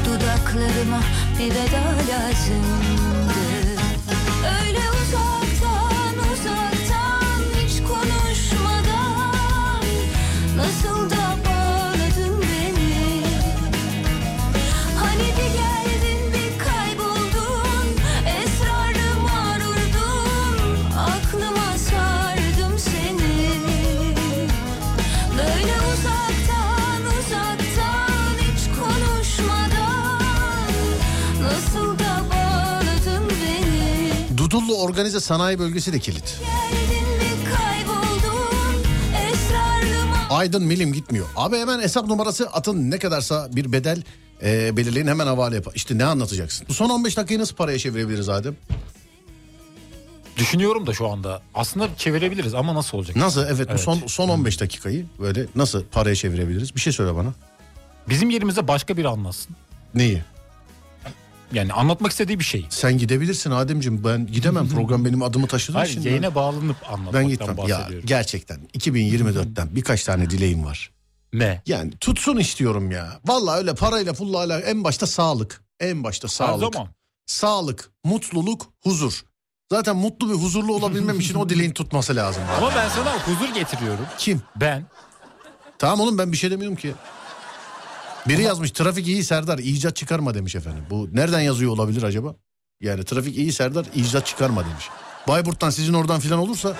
dudaklarıma bir veda lazımdı Dudullu Organize Sanayi Bölgesi de kilit. Aydın milim gitmiyor. Abi hemen hesap numarası atın ne kadarsa bir bedel e, belirleyin hemen havale yapın. İşte ne anlatacaksın? Bu son 15 dakikayı nasıl paraya çevirebiliriz Adem? Düşünüyorum da şu anda. Aslında çevirebiliriz ama nasıl olacak? Nasıl? Evet, bu son son 15 dakikayı böyle nasıl paraya çevirebiliriz? Bir şey söyle bana. Bizim yerimize başka biri anlatsın. Neyi? Yani anlatmak istediği bir şey. Sen gidebilirsin Ademciğim. Ben gidemem. [laughs] Program benim adımı taşıdığı Hayır için. yayına ben- bağlanıp anlatmaktan Ben gitmem. Ya bahsediyorum. gerçekten 2024'ten birkaç tane dileğim var. Ne? Yani tutsun istiyorum ya. Vallahi öyle parayla pulla ala en başta sağlık. En başta sağlık. zaman. Sağlık, mutluluk, huzur. Zaten mutlu ve huzurlu olabilmem için o dileğin tutması lazım. Ama ben sana huzur getiriyorum. Kim? Ben. Tamam oğlum ben bir şey demiyorum ki. Biri yazmış trafik iyi Serdar icat çıkarma demiş efendim. Bu nereden yazıyor olabilir acaba? Yani trafik iyi Serdar icat çıkarma demiş. Bayburt'tan sizin oradan filan olursa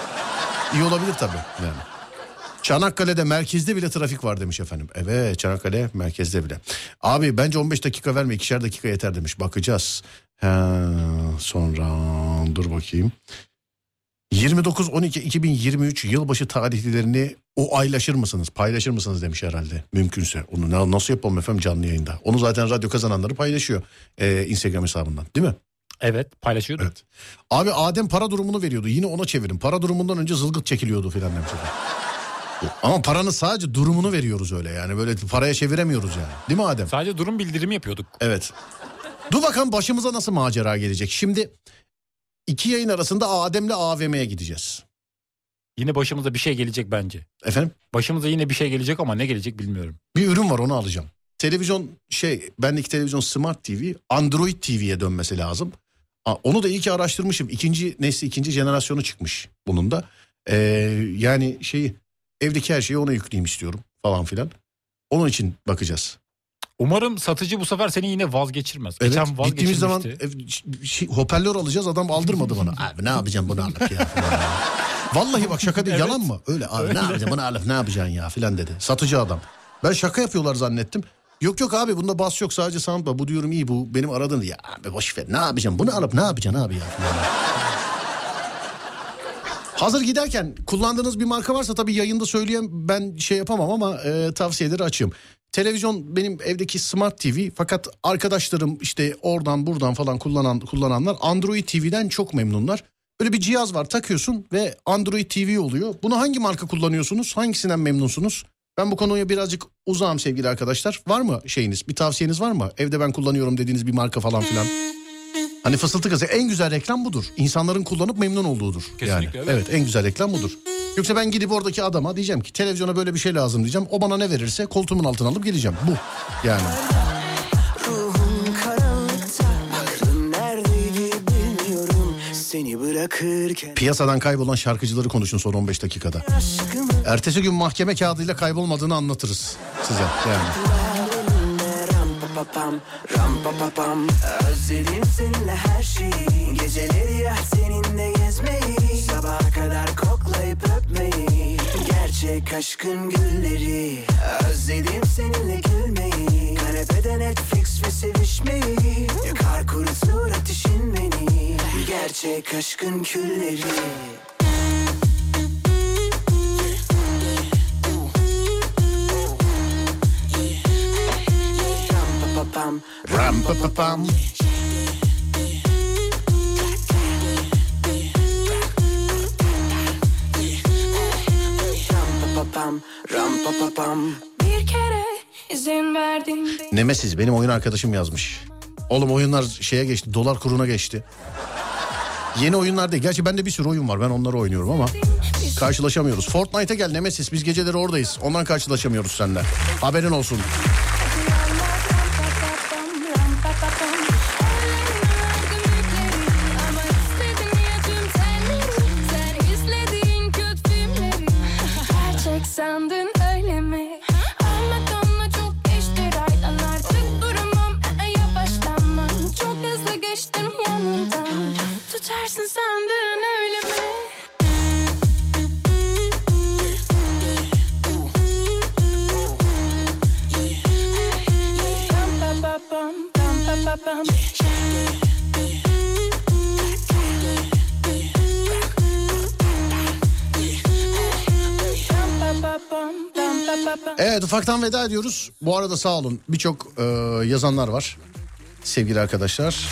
iyi olabilir tabii yani. Çanakkale'de merkezde bile trafik var demiş efendim. Evet Çanakkale merkezde bile. Abi bence 15 dakika verme ikişer dakika yeter demiş. Bakacağız. Ha, sonra dur bakayım. 29-12-2023 yılbaşı tarihlerini o aylaşır mısınız? Paylaşır mısınız demiş herhalde. Mümkünse. Onu na- nasıl yapalım efendim canlı yayında? Onu zaten radyo kazananları paylaşıyor. Ee, Instagram hesabından değil mi? Evet paylaşıyordum. Evet. Abi Adem para durumunu veriyordu. Yine ona çevirin. Para durumundan önce zılgıt çekiliyordu filan demiş. Ama paranın sadece durumunu veriyoruz öyle yani. Böyle paraya çeviremiyoruz yani. Değil mi Adem? Sadece durum bildirimi yapıyorduk. Evet. Dur bakalım başımıza nasıl macera gelecek. Şimdi iki yayın arasında Adem'le AVM'ye gideceğiz. Yine başımıza bir şey gelecek bence. Efendim? Başımıza yine bir şey gelecek ama ne gelecek bilmiyorum. Bir ürün var onu alacağım. Televizyon şey bendeki televizyon Smart TV Android TV'ye dönmesi lazım. Onu da iyi ki araştırmışım. İkinci nesli ikinci jenerasyonu çıkmış bunun da. Ee, yani şeyi evdeki her şeyi ona yükleyeyim istiyorum falan filan. Onun için bakacağız. Umarım satıcı bu sefer seni yine vazgeçirmez. Evet Geçen gittiğimiz zaman ev- şey, hoparlör alacağız adam aldırmadı bana. [laughs] Abi ne yapacağım bunu alıp ya. Vallahi bak şaka değil Evet. yalan mı? Öyle abi Öyle. ne yapacağım bunu alıp ne yapacaksın ya filan dedi. Satıcı adam. Ben şaka yapıyorlar zannettim. Yok yok abi bunda bas yok sadece sound var. Bu diyorum iyi bu benim aradığım. Ya abi boş ver ne yapacağım bunu alıp ne yapacaksın abi ya. Hazır giderken kullandığınız bir marka varsa tabii yayında söyleyen ben şey yapamam ama e, tavsiyeleri açayım. Televizyon benim evdeki Smart TV fakat arkadaşlarım işte oradan buradan falan kullanan kullananlar Android TV'den çok memnunlar. Böyle bir cihaz var takıyorsun ve Android TV oluyor. Bunu hangi marka kullanıyorsunuz? Hangisinden memnunsunuz? Ben bu konuya birazcık uzağım sevgili arkadaşlar. Var mı şeyiniz? Bir tavsiyeniz var mı? Evde ben kullanıyorum dediğiniz bir marka falan filan. Hani fısıltı kızı en güzel reklam budur. İnsanların kullanıp memnun olduğudur. Kesinlikle, yani. evet. evet en güzel reklam budur. Yoksa ben gidip oradaki adama diyeceğim ki televizyona böyle bir şey lazım diyeceğim. O bana ne verirse koltuğumun altına alıp geleceğim. Bu yani. Piyasadan kaybolan şarkıcıları konuşun son 15 dakikada. Ertesi gün mahkeme kağıdıyla kaybolmadığını anlatırız size yani. Pa Ram pa pa pam. Özledim seninle her şeyi. Geceleri ya seninle gezmeyi. Sabaha kadar koklayıp öpmeyi. Gerçek aşkın gülleri. Özledim seninle gülmeyi. Kanepede Netflix ve sevişmeyi. Yakar kurutur ateşin beni. Gerçek aşkın külleri pa pa pam Ram pa pa pam. Ram pa pa pam Ram pa pa pam Bir kere izin verdim Nemesis benim oyun arkadaşım yazmış. Oğlum oyunlar şeye geçti dolar kuruna geçti. Yeni oyunlar değil. Gerçi bende bir sürü oyun var. Ben onları oynuyorum ama karşılaşamıyoruz. Fortnite'a gel Nemesis. Biz geceleri oradayız. Ondan karşılaşamıyoruz seninle. Haberin olsun. Ediyoruz. Bu arada sağ olun. Birçok e, yazanlar var. Sevgili arkadaşlar.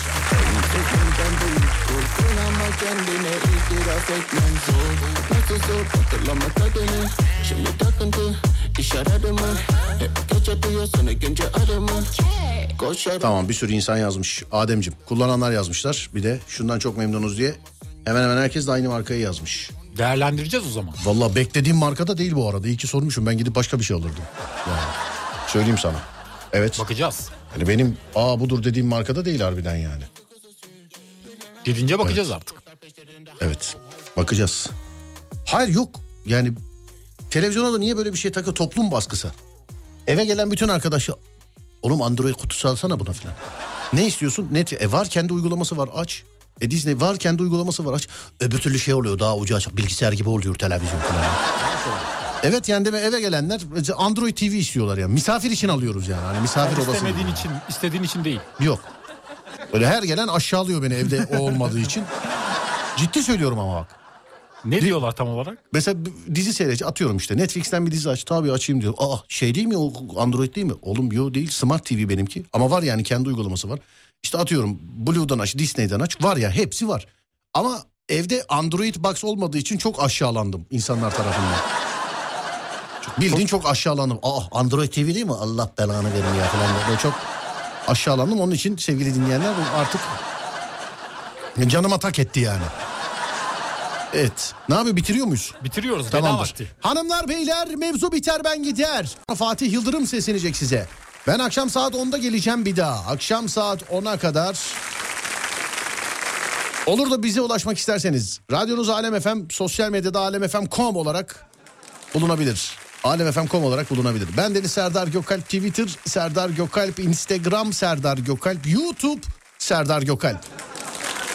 Tamam bir sürü insan yazmış. Ademcim kullananlar yazmışlar. Bir de şundan çok memnunuz diye. Hemen hemen herkes de aynı markayı yazmış. Değerlendireceğiz o zaman. Vallahi beklediğim markada değil bu arada. İyi ki sormuşum. Ben gidip başka bir şey alırdım. Yani söyleyeyim sana. Evet. Bakacağız. Yani benim aa budur dediğim markada değil harbiden yani. Gidince bakacağız artık. Evet. Bakacağız. Hayır yok. Yani televizyona da niye böyle bir şey takıyor? Toplum baskısı. Eve gelen bütün arkadaşı oğlum Android kutusu alsana buna falan. Ne istiyorsun? Net. E var kendi uygulaması var aç. E Disney var kendi uygulaması var aç. Öbür türlü şey oluyor daha ucu aç. Bilgisayar gibi oluyor televizyon falan. evet yani deme eve gelenler Android TV istiyorlar ya. Misafir için alıyoruz yani. Hani misafir odası. İstemediğin için, istediğin için değil. Yok. Böyle her gelen aşağılıyor beni evde o olmadığı için. Ciddi söylüyorum ama bak. Ne diyorlar tam olarak? Mesela dizi seyret atıyorum işte Netflix'ten bir dizi aç tabii açayım diyor. Aa şey değil mi o Android değil mi? Oğlum yo değil Smart TV benimki ama var yani kendi uygulaması var. İşte atıyorum Blue'dan aç Disney'den aç var ya hepsi var. Ama evde Android box olmadığı için çok aşağılandım insanlar tarafından. Çok- Bildiğin çok aşağılandım. Aa Android TV değil mi? Allah belanı verin ya falan. Böyle çok aşağılandım. Onun için sevgili dinleyenler artık Canıma tak etti yani. Evet. Ne yapıyor bitiriyor muyuz? Bitiriyoruz. Tamamdır. vakti. Hanımlar beyler mevzu biter ben gider. Fatih Yıldırım seslenecek size. Ben akşam saat 10'da geleceğim bir daha. Akşam saat 10'a kadar Olur da bize ulaşmak isterseniz radyonuz Alem FM, sosyal medyada alemfm.com olarak bulunabilir. Alemfm.com olarak bulunabilir. Ben Deniz Serdar Gökalp Twitter, Serdar Gökalp Instagram, Serdar Gökalp YouTube, Serdar Gökalp.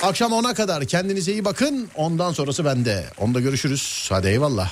Akşam 10'a kadar kendinize iyi bakın. Ondan sonrası bende. Onda görüşürüz. Hadi eyvallah.